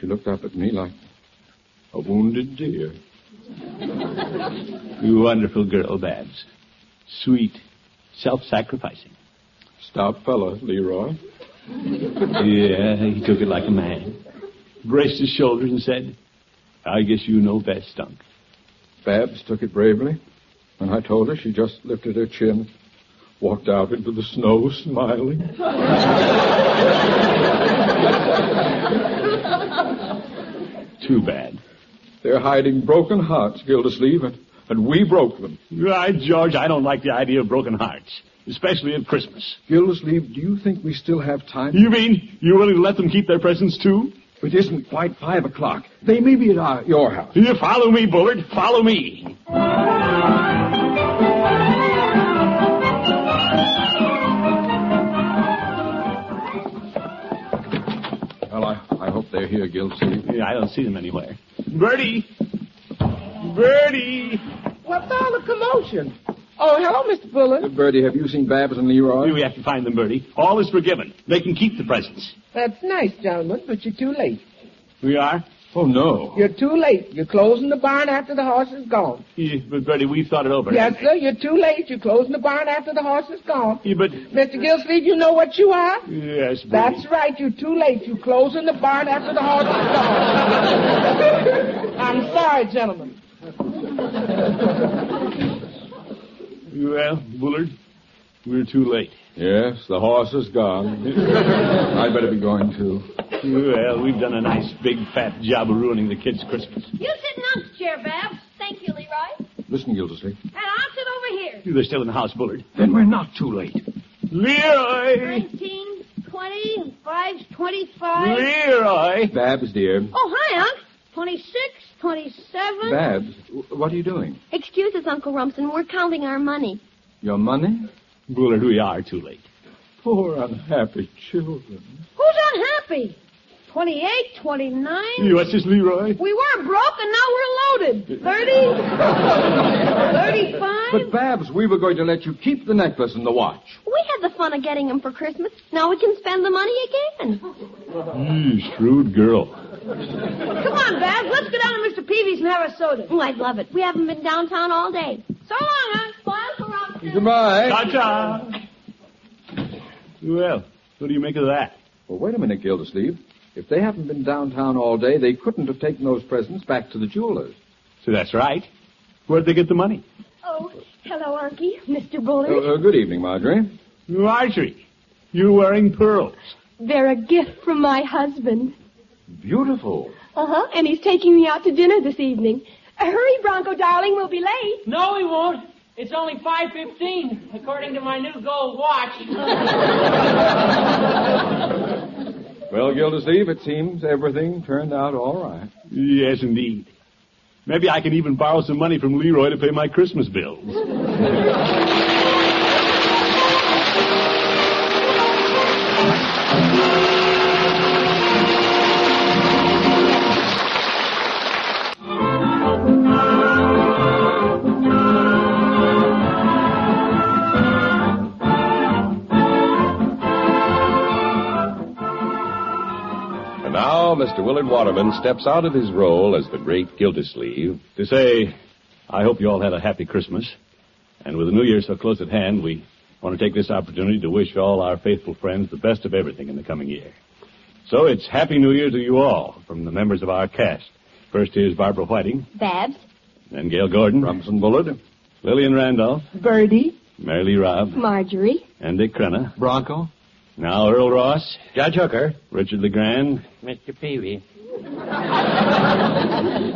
She looked up at me like a wounded deer. You wonderful girl, Babs. Sweet, self-sacrificing. Stout fellow, Leroy. Yeah, he took it like a man. Braced his shoulders and said, I guess you know best, Dunk. Babs took it bravely. When I told her, she just lifted her chin, walked out into the snow, smiling. Too bad. They're hiding broken hearts, Gildersleeve, and, and we broke them. Right, George, I don't like the idea of broken hearts, especially at Christmas. Gildersleeve, do you think we still have time? You mean you're willing to let them keep their presents too? It isn't quite five o'clock. They may be at our, your house. You follow me, Bullard. Follow me. They're here, Gildersleeve. Yeah, I don't see them anywhere. Birdie! Birdie! What's all the commotion? Oh, hello, Mr. Bullard. Uh, Birdie, have you seen Babs and Leroy? We have to find them, Birdie. All is forgiven. They can keep the presents. That's nice, gentlemen, but you're too late. We are? Oh, no. You're too late. You're closing the barn after the horse is gone. Yeah, but Birdie, we've thought it over. Yes, sir, you're too late. You're closing the barn after the horse is gone. Yeah, but Mr. Gildersleeve, you know what you are? yes, Birdie. That's right. You're too late. You're closing the barn after the horse is gone. I'm sorry, gentlemen. Well, Bullard, we're too late. Yes, the horse is gone. I'd better be going, too. Well, we've done a nice big fat job of ruining the kids' Christmas. You sit in Unc's chair, Babs. Thank you, Leroy. Listen, Gildersleeve. And I'll sit over here. They're still in the house, Bullard. Then we're not too late. Leroy! 19, 20, and 5's 25. Leroy! Babs, dear. Oh, hi, Unc. 26, 27. Babs, w- what are you doing? Excuse us, Uncle Rumson. We're counting our money. Your money? Bullard, we are too late. Poor unhappy children. Who's unhappy? 28, 29? You what's this, Leroy? We were broke and now we're loaded. 30? 35? But, Babs, we were going to let you keep the necklace and the watch. We had the fun of getting them for Christmas. Now we can spend the money again. You shrewd girl. Come on, Babs. Let's go down to Mr. Peavey's and have a soda. Oh, I'd love it. We haven't been downtown all day. So long, huh? Bye for Rob. Goodbye. Ta-ta. Well, what do you make of that? Well, wait a minute, Gildersleeve. If they haven't been downtown all day, they couldn't have taken those presents back to the jeweler's. So that's right. Where'd they get the money? Oh, hello, Unky. Mr. Bullard. Uh, uh, good evening, Marjorie. Marjorie, you're wearing pearls. They're a gift from my husband. Beautiful. Uh-huh. And he's taking me out to dinner this evening. Uh, hurry, Bronco, darling. We'll be late. No, he won't. It's only 5.15, according to my new gold watch. Well, Gildersleeve, it seems everything turned out all right. Yes, indeed. Maybe I can even borrow some money from Leroy to pay my Christmas bills. Mr. Willard Waterman steps out of his role as the great Gildersleeve to say, I hope you all had a happy Christmas. And with the New Year so close at hand, we want to take this opportunity to wish all our faithful friends the best of everything in the coming year. So it's Happy New Year to you all from the members of our cast. First here's Barbara Whiting, Babs. then Gale Gordon, Rumson Bullard, Lillian Randolph, Birdie. Mary Lee Robb, Marjorie. and Dick Crenna. Bronco. Now Earl Ross, Judge Hooker. Richard LeGrand, Mr. Peavey.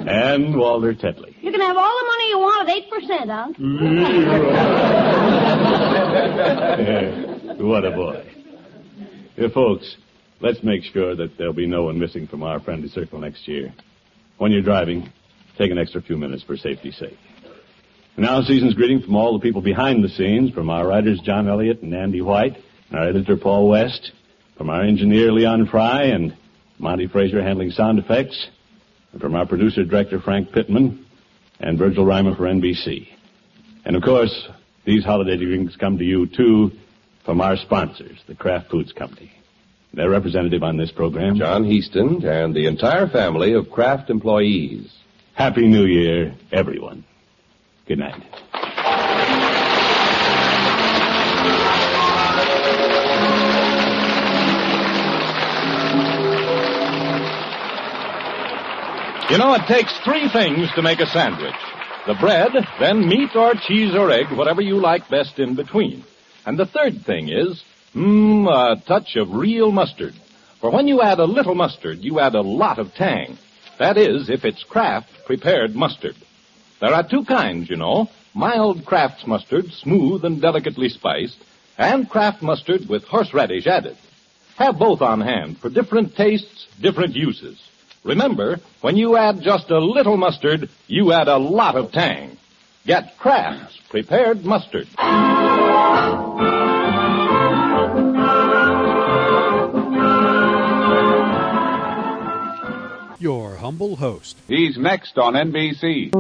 and Walter Tetley. You can have all the money you want at 8%, Unc. what a boy. Here, folks, let's make sure that there'll be no one missing from our friendly circle next year. When you're driving, take an extra few minutes for safety's sake. And now, season's greeting from all the people behind the scenes, from our writers John Elliott and Andy White, and our editor Paul West, from our engineer Leon Fry and Monty Fraser handling sound effects, and from our producer director Frank Pittman and Virgil Reimer for NBC. And of course, these holiday greetings come to you too from our sponsors, the Kraft Foods Company. Their representative on this program, John Heaston and the entire family of Kraft employees. Happy New Year, everyone. Good night. You know, it takes three things to make a sandwich. The bread, then meat or cheese or egg, whatever you like best in between. And the third thing is, mmm, a touch of real mustard. For when you add a little mustard, you add a lot of tang. That is, if it's Kraft prepared mustard. There are two kinds, you know. Mild Kraft's mustard, smooth and delicately spiced, and Kraft mustard with horseradish added. Have both on hand for different tastes, different uses. Remember, when you add just a little mustard, you add a lot of tang. Get Kraft's prepared mustard. Your humble host. He's next on NBC.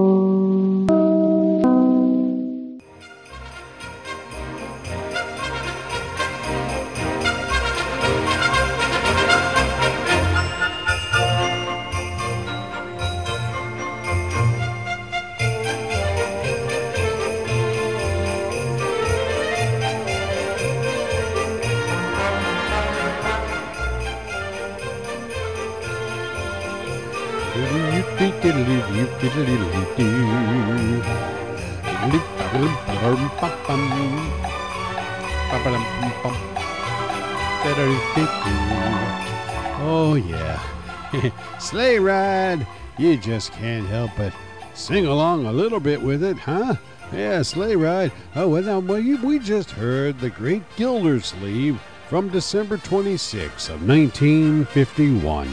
You just can't help but sing along a little bit with it, huh? Yeah, sleigh ride. Oh, well, now, well, we just heard the great Gildersleeve from December 26 of 1951.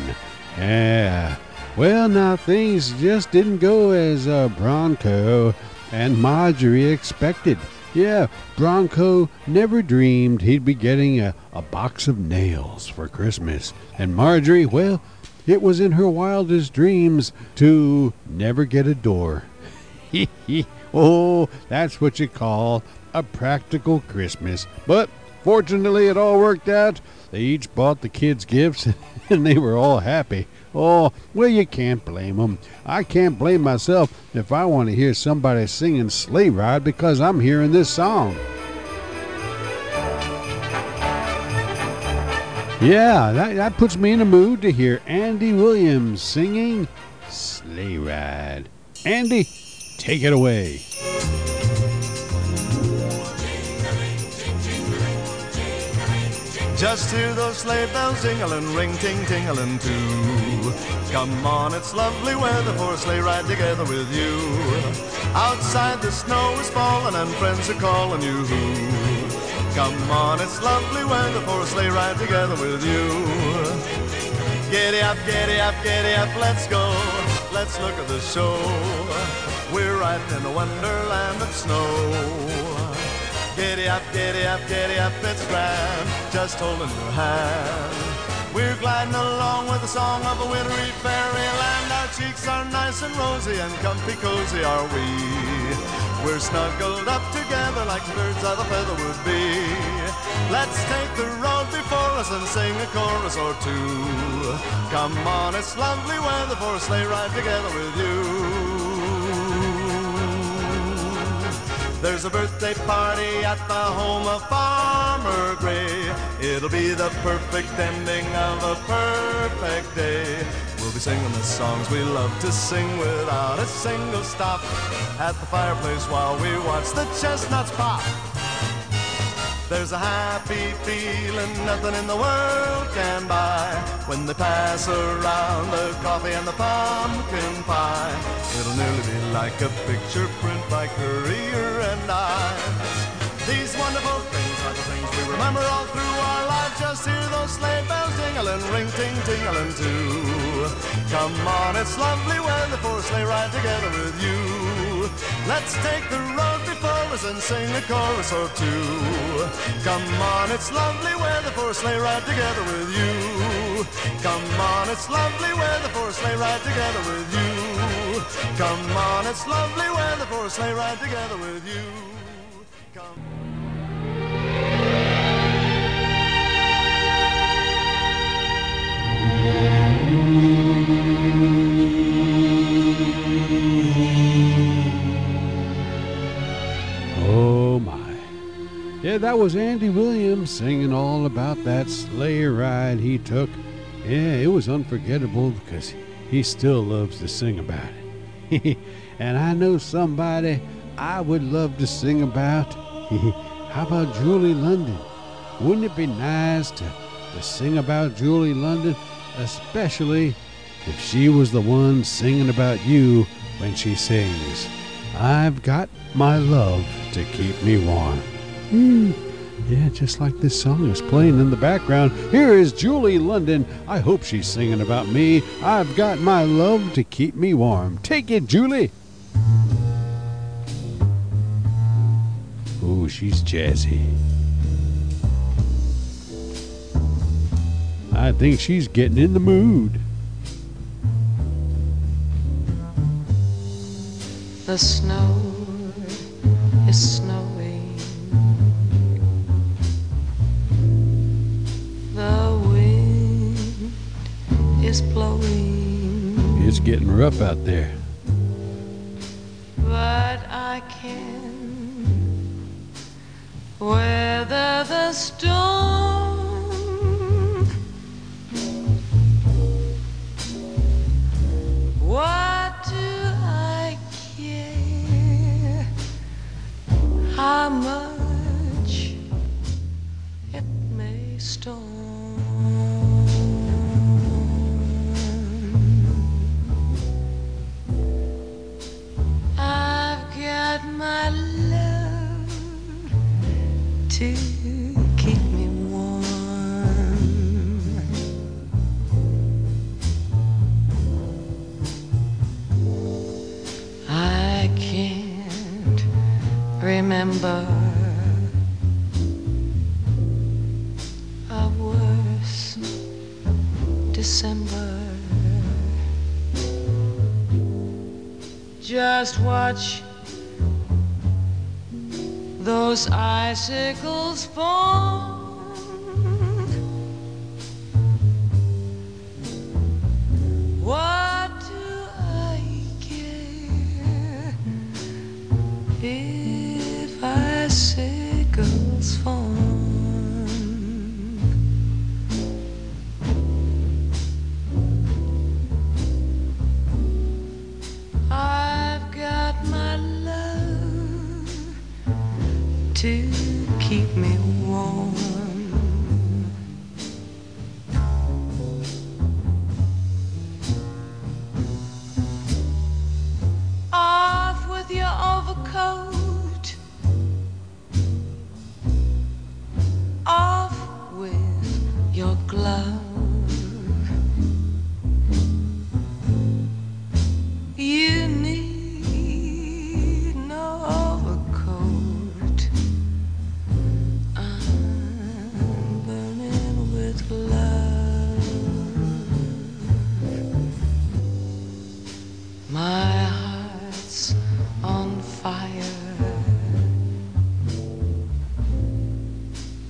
Yeah. Well, now, things just didn't go as uh, Bronco and Marjorie expected. Yeah, Bronco never dreamed he'd be getting a, a box of nails for Christmas. And Marjorie, well, it was in her wildest dreams to never get a door. Hee hee. oh, that's what you call a practical Christmas. But fortunately, it all worked out. They each bought the kids gifts, and they were all happy. Oh, well, you can't blame them. I can't blame myself if I want to hear somebody singing Sleigh Ride because I'm hearing this song. Yeah, that, that puts me in a mood to hear Andy Williams singing Sleigh Ride. Andy, take it away. Just hear those sleigh bells jingling, ring ting tingling too. Come on, it's lovely weather for a sleigh ride together with you. Outside the snow is falling and friends are calling you. Come on, it's lovely weather for a sleigh ride together with you. Giddy up, giddy up, giddy up, let's go. Let's look at the show. We're right in a wonderland of snow. Giddy up, giddy up, giddy up, it's grand, just holding your hand. We're gliding along with the song of a wintry fairyland. Our cheeks are nice and rosy and comfy cozy are we. We're snuggled up together like birds of a feather would be. Let's take the road before us and sing a chorus or two. Come on, it's lovely weather for a sleigh ride together with you. There's a birthday party at the home of Farmer Gray. It'll be the perfect ending of a perfect day. We'll be singing the songs we love to sing without a single stop at the fireplace while we watch the chestnuts pop. There's a happy feeling nothing in the world can buy when they pass around the coffee and the pumpkin pie. It'll nearly be like a picture print by Currier and Ives. These wonderful things are the things we remember all through our lives. Just hear those sleigh bells jingling, ring ting tingling too. Come on, it's lovely weather for a sleigh ride together with you. Let's take the road before us and sing a chorus or two. Come on, it's lovely weather for a sleigh ride together with you. Come on, it's lovely weather for a sleigh ride together with you. Come on, it's lovely weather for a sleigh ride together with you. Oh my. Yeah, that was Andy Williams singing all about that sleigh ride he took. Yeah, it was unforgettable because he still loves to sing about it. and I know somebody I would love to sing about. How about Julie London? Wouldn't it be nice to, to sing about Julie London, especially if she was the one singing about you when she sings, I've got my love to keep me warm. Hmm. Yeah, just like this song is playing in the background. Here is Julie London. I hope she's singing about me. I've got my love to keep me warm. Take it, Julie. Oh, she's jazzy. I think she's getting in the mood. The snow snowing. The wind is blowing. It's getting rough out there.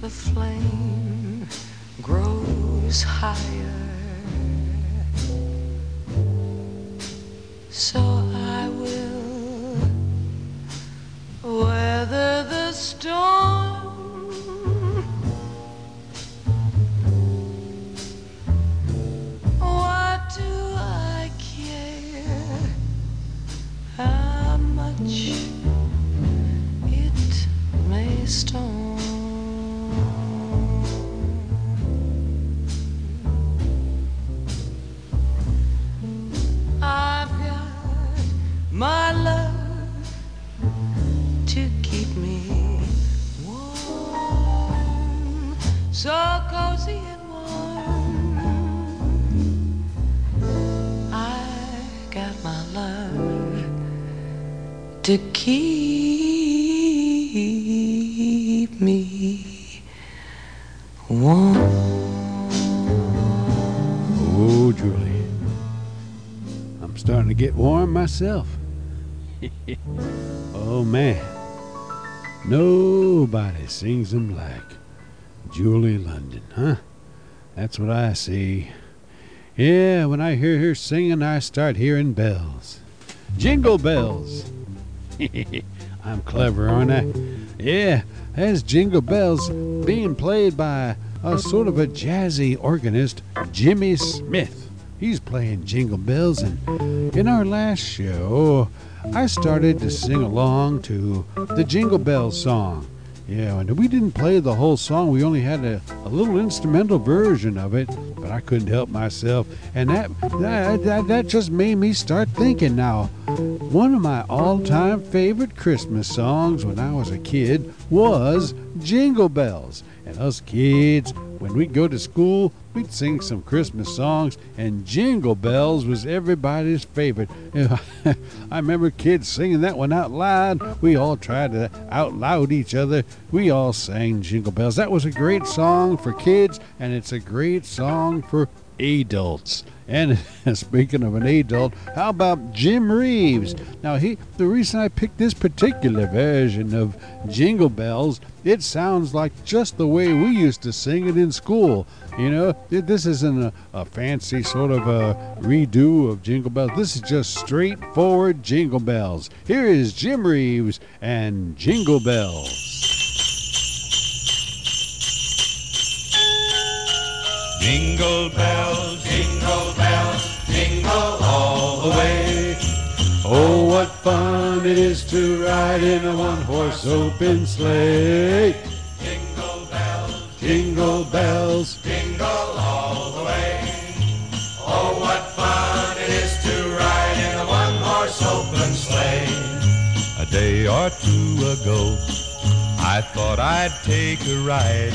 The flame grows higher. Myself. oh, man. Nobody sings them like Julie London, huh? That's what I see. Yeah, when I hear her singing, I start hearing bells. Jingle bells. I'm clever, aren't I? Yeah, that's Jingle Bells being played by a sort of a jazzy organist, Jimmy Smith. He's playing Jingle Bells, and in our last show, I started to sing along to the Jingle Bells song. Yeah, and we didn't play the whole song. We only had a, a little instrumental version of it, but I couldn't help myself. And that, that, that, that just made me start thinking now. One of my all time favorite Christmas songs when I was a kid was Jingle Bells. And us kids, when we'd go to school, we'd sing some Christmas songs, and Jingle Bells was everybody's favorite. I remember kids singing that one out loud. We all tried to out loud each other. We all sang Jingle Bells. That was a great song for kids, and it's a great song for adults. And speaking of an adult, how about Jim Reeves? Now, he the reason I picked this particular version of Jingle Bells, it sounds like just the way we used to sing it in school. You know, this isn't a, a fancy sort of a redo of Jingle Bells. This is just straightforward Jingle Bells. Here is Jim Reeves and Jingle Bells. Jingle bells, jingle bells, jingle all the way. Oh, what fun it is to ride in a one horse open sleigh. Jingle bells, Jingle bells. jingle A day or two ago, I thought I'd take a ride,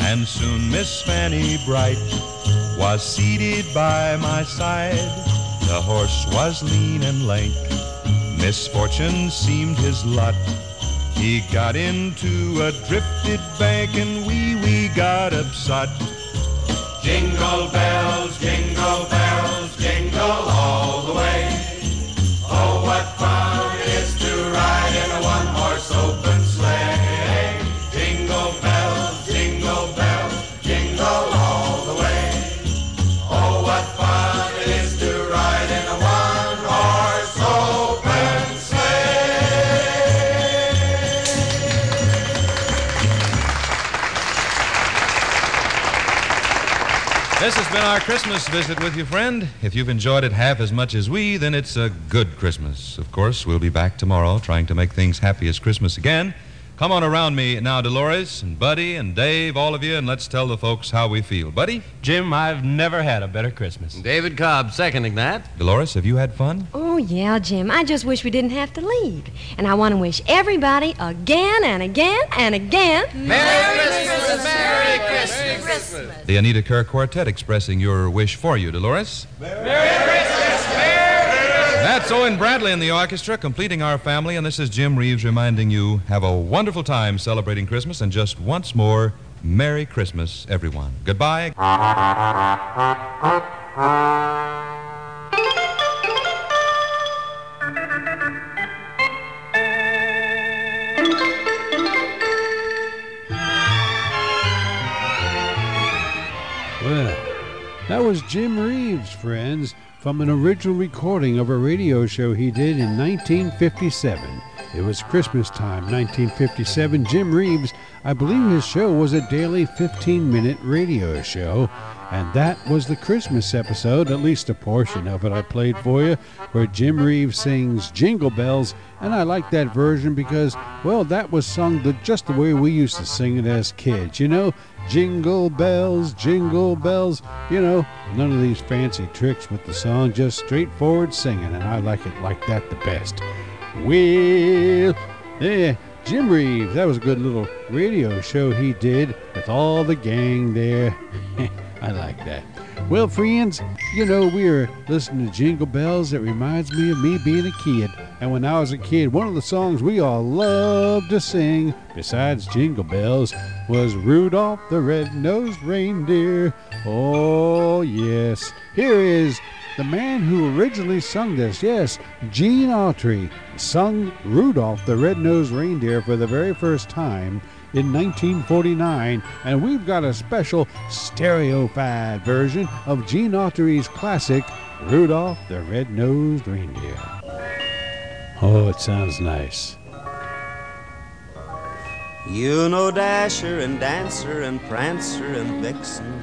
and soon Miss Fanny Bright was seated by my side. The horse was lean and lank, misfortune seemed his lot. He got into a drifted bank and wee wee got upset. Jingle bells, jingle bells, jingle all been our Christmas visit with you, friend. If you've enjoyed it half as much as we, then it's a good Christmas. Of course, we'll be back tomorrow trying to make things happy as Christmas again. Come on around me now, Dolores and Buddy and Dave, all of you, and let's tell the folks how we feel. Buddy? Jim, I've never had a better Christmas. David Cobb seconding that. Dolores, have you had fun? Oh, yeah, Jim. I just wish we didn't have to leave. And I want to wish everybody again and again and again. Merry Christmas! Merry Christmas! Merry Christmas. The Anita Kerr Quartet expressing your wish for you, Dolores. That's Owen Bradley in the orchestra completing our family, and this is Jim Reeves reminding you have a wonderful time celebrating Christmas, and just once more, Merry Christmas, everyone. Goodbye. Well, that was Jim Reeves, friends, from an original recording of a radio show he did in 1957. It was Christmas time, 1957. Jim Reeves, I believe his show was a daily 15 minute radio show, and that was the Christmas episode, at least a portion of it I played for you, where Jim Reeves sings Jingle Bells, and I like that version because, well, that was sung the, just the way we used to sing it as kids, you know? Jingle bells, jingle bells, you know, none of these fancy tricks with the song, just straightforward singing, and I like it like that the best. Well, yeah, eh, Jim Reeves, that was a good little radio show he did with all the gang there. I like that. Well, friends, you know, we are listening to Jingle Bells. It reminds me of me being a kid. And when I was a kid, one of the songs we all loved to sing, besides Jingle Bells, was Rudolph the Red-Nosed Reindeer. Oh, yes. Here is the man who originally sung this. Yes, Gene Autry sung Rudolph the Red-Nosed Reindeer for the very first time in 1949, and we've got a special stereofied version of Gene Autry's classic Rudolph the Red-Nosed Reindeer. Oh, it sounds nice. You know Dasher and Dancer and Prancer and Vixen,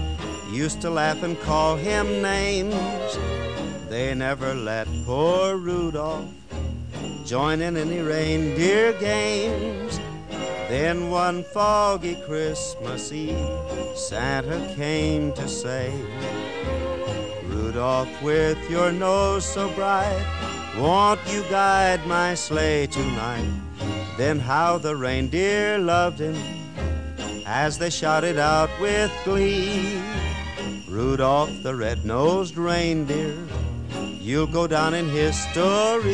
used to laugh and call him names. They never let poor Rudolph join in any reindeer games. Then one foggy Christmas Eve, Santa came to say, Rudolph, with your nose so bright, won't you guide my sleigh tonight? Then how the reindeer loved him as they shouted out with glee. Rudolph the red-nosed reindeer, you'll go down in history.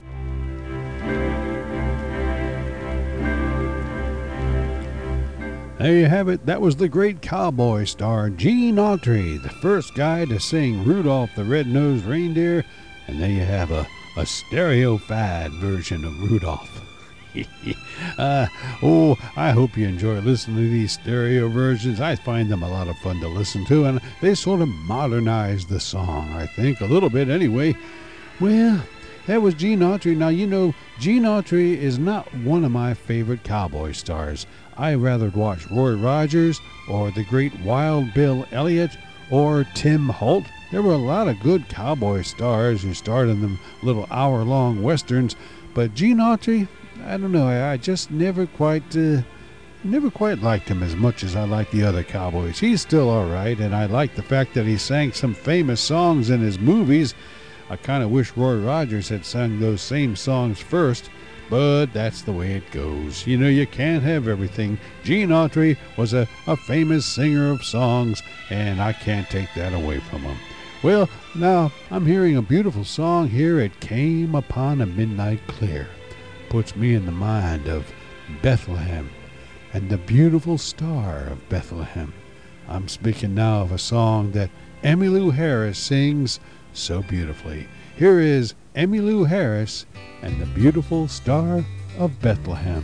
There you have it. That was the great cowboy star Gene Autry, the first guy to sing Rudolph the Red-Nosed Reindeer. And there you have a, a stereofied version of Rudolph. uh, oh, I hope you enjoy listening to these stereo versions. I find them a lot of fun to listen to, and they sort of modernize the song, I think, a little bit anyway. Well, that was Gene Autry. Now, you know, Gene Autry is not one of my favorite cowboy stars. I rather watch Roy Rogers or the great Wild Bill Elliott or Tim Holt. There were a lot of good cowboy stars who starred in them little hour long westerns, but Gene Autry, I don't know, I, just never quite. Uh, Never quite liked him as much as I like the other cowboys. He's still all right, and I like the fact that he sang some famous songs in his movies. I kind of wish Roy Rogers had sung those same songs first, but that's the way it goes. You know, you can't have everything. Gene Autry was a, a famous singer of songs, and I can't take that away from him. Well, now I'm hearing a beautiful song here. It came upon a midnight clear. Puts me in the mind of Bethlehem and the beautiful star of Bethlehem. I'm speaking now of a song that Emmylou Harris sings so beautifully. Here is Emmylou Harris and the beautiful star of Bethlehem.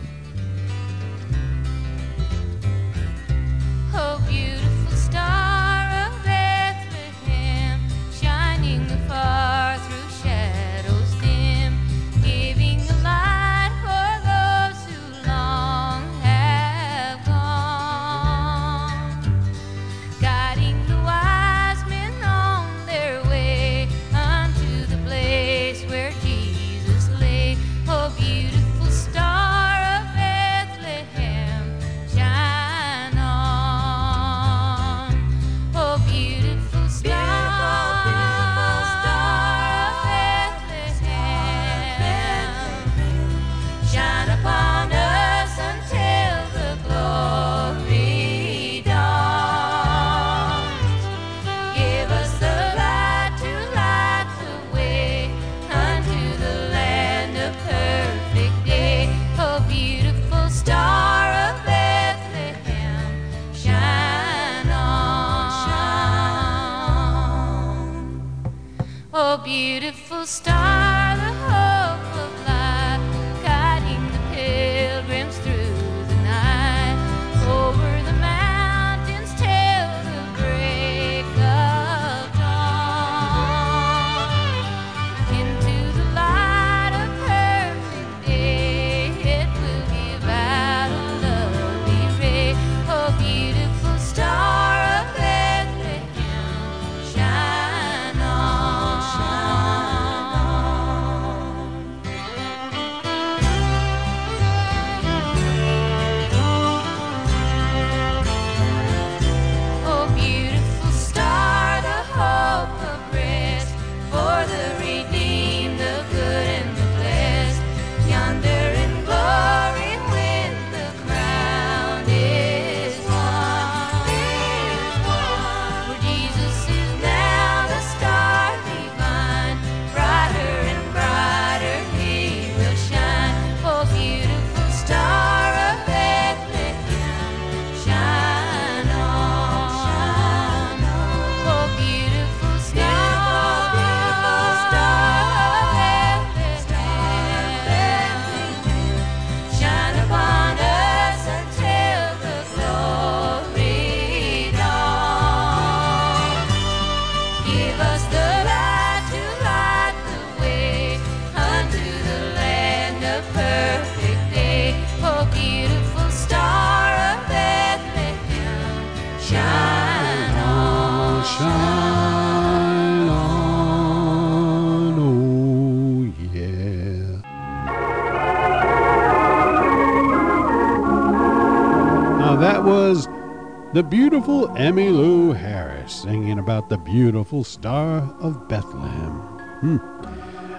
The beautiful Emmylou Harris singing about the beautiful star of Bethlehem. Hmm.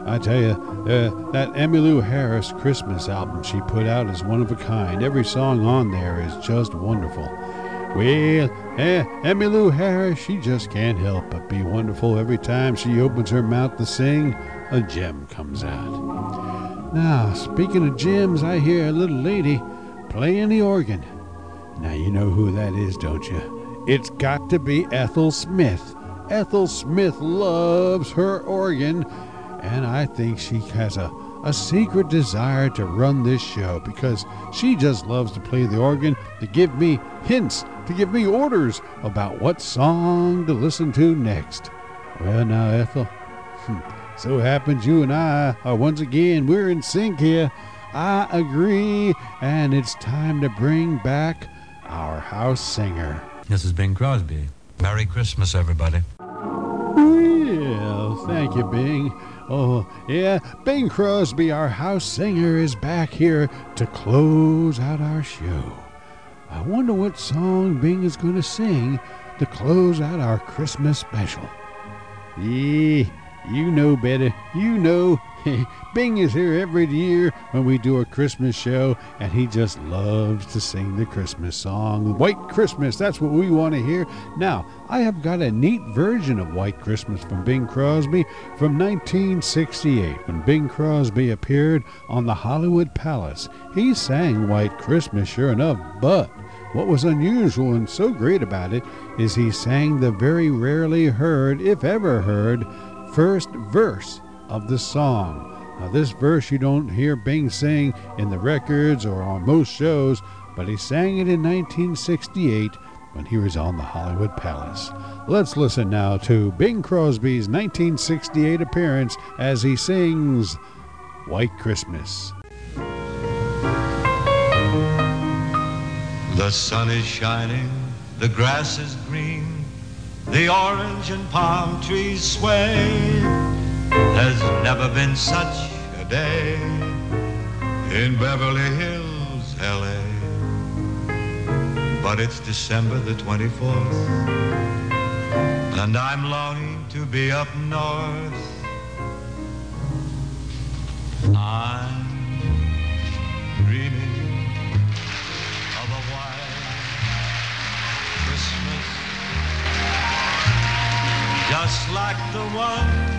I tell you, uh, that Emmylou Harris Christmas album she put out is one of a kind. Every song on there is just wonderful. Well, eh, Emmylou Harris, she just can't help but be wonderful every time she opens her mouth to sing. A gem comes out. Now, speaking of gems, I hear a little lady playing the organ. Now, you know who that is, don't you? It's got to be Ethel Smith. Ethel Smith loves her organ, and I think she has a, a secret desire to run this show because she just loves to play the organ to give me hints, to give me orders about what song to listen to next. Well, now, Ethel, hmm, so happens you and I are once again, we're in sync here. I agree, and it's time to bring back our house singer. This is Bing Crosby. Merry Christmas, everybody. Well, thank you, Bing. Oh, yeah, Bing Crosby, our house singer, is back here to close out our show. I wonder what song Bing is going to sing to close out our Christmas special. Yeah, you know better. You know. Bing is here every year when we do a Christmas show, and he just loves to sing the Christmas song. White Christmas, that's what we want to hear. Now, I have got a neat version of White Christmas from Bing Crosby from 1968 when Bing Crosby appeared on the Hollywood Palace. He sang White Christmas, sure enough, but what was unusual and so great about it is he sang the very rarely heard, if ever heard, first verse of the song. Now, this verse you don't hear Bing sing in the records or on most shows, but he sang it in 1968 when he was on the Hollywood Palace. Let's listen now to Bing Crosby's 1968 appearance as he sings White Christmas. The sun is shining, the grass is green, the orange and palm trees sway. There's never been such a day in Beverly Hills, LA. But it's December the 24th, and I'm longing to be up north. I'm dreaming of a white Christmas, just like the ones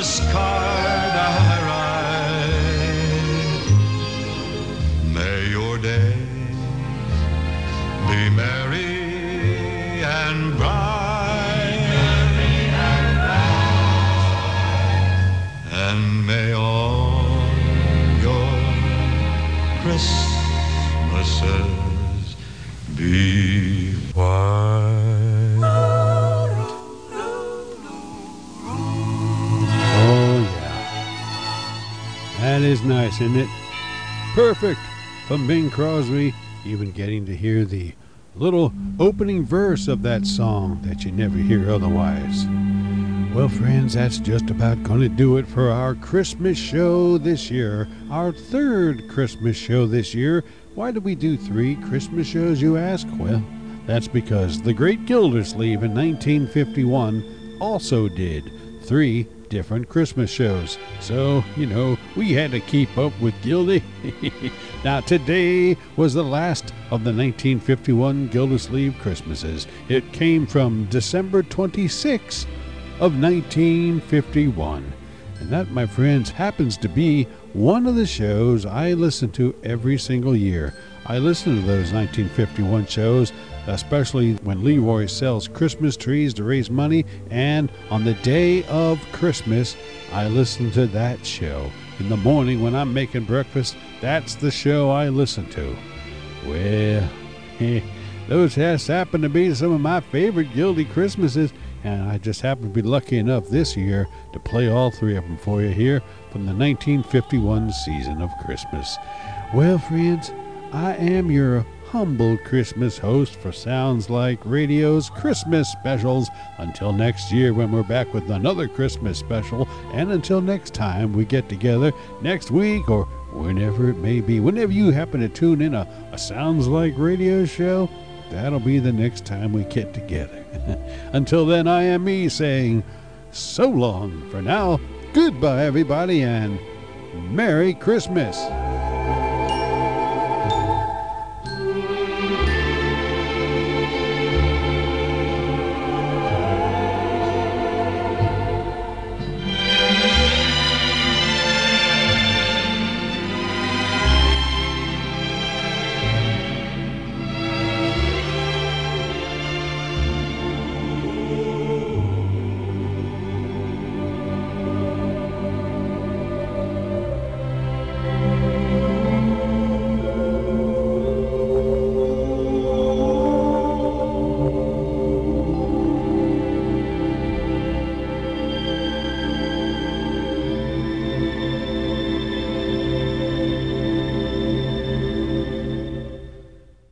May your day be merry That is nice, isn't it? Perfect from Bing Crosby, even getting to hear the little opening verse of that song that you never hear otherwise. Well, friends, that's just about going to do it for our Christmas show this year. Our third Christmas show this year. Why do we do three Christmas shows, you ask? Well, that's because the Great Gildersleeve in 1951 also did three different Christmas shows. So, you know, we had to keep up with Gildy. now, today was the last of the 1951 Gildersleeve Christmases. It came from December 26 of 1951. And that, my friends, happens to be one of the shows I listen to every single year. I listen to those 1951 shows, especially when Leroy sells Christmas trees to raise money, and on the day of Christmas, I listen to that show. in the morning when I'm making breakfast, that's the show I listen to. Well, those just happen to be some of my favorite Gildy Christmases, and I just happen to be lucky enough this year to play all three of them for you here from the 1951 season of Christmas. Well, friends, I am your humble Christmas host for Sounds Like Radio's Christmas specials. Until next year, when we're back with another Christmas special, and until next time we get together next week or whenever it may be, whenever you happen to tune in a, a Sounds Like Radio show, that'll be the next time we get together. until then, I am me saying so long for now. Goodbye, everybody, and Merry Christmas.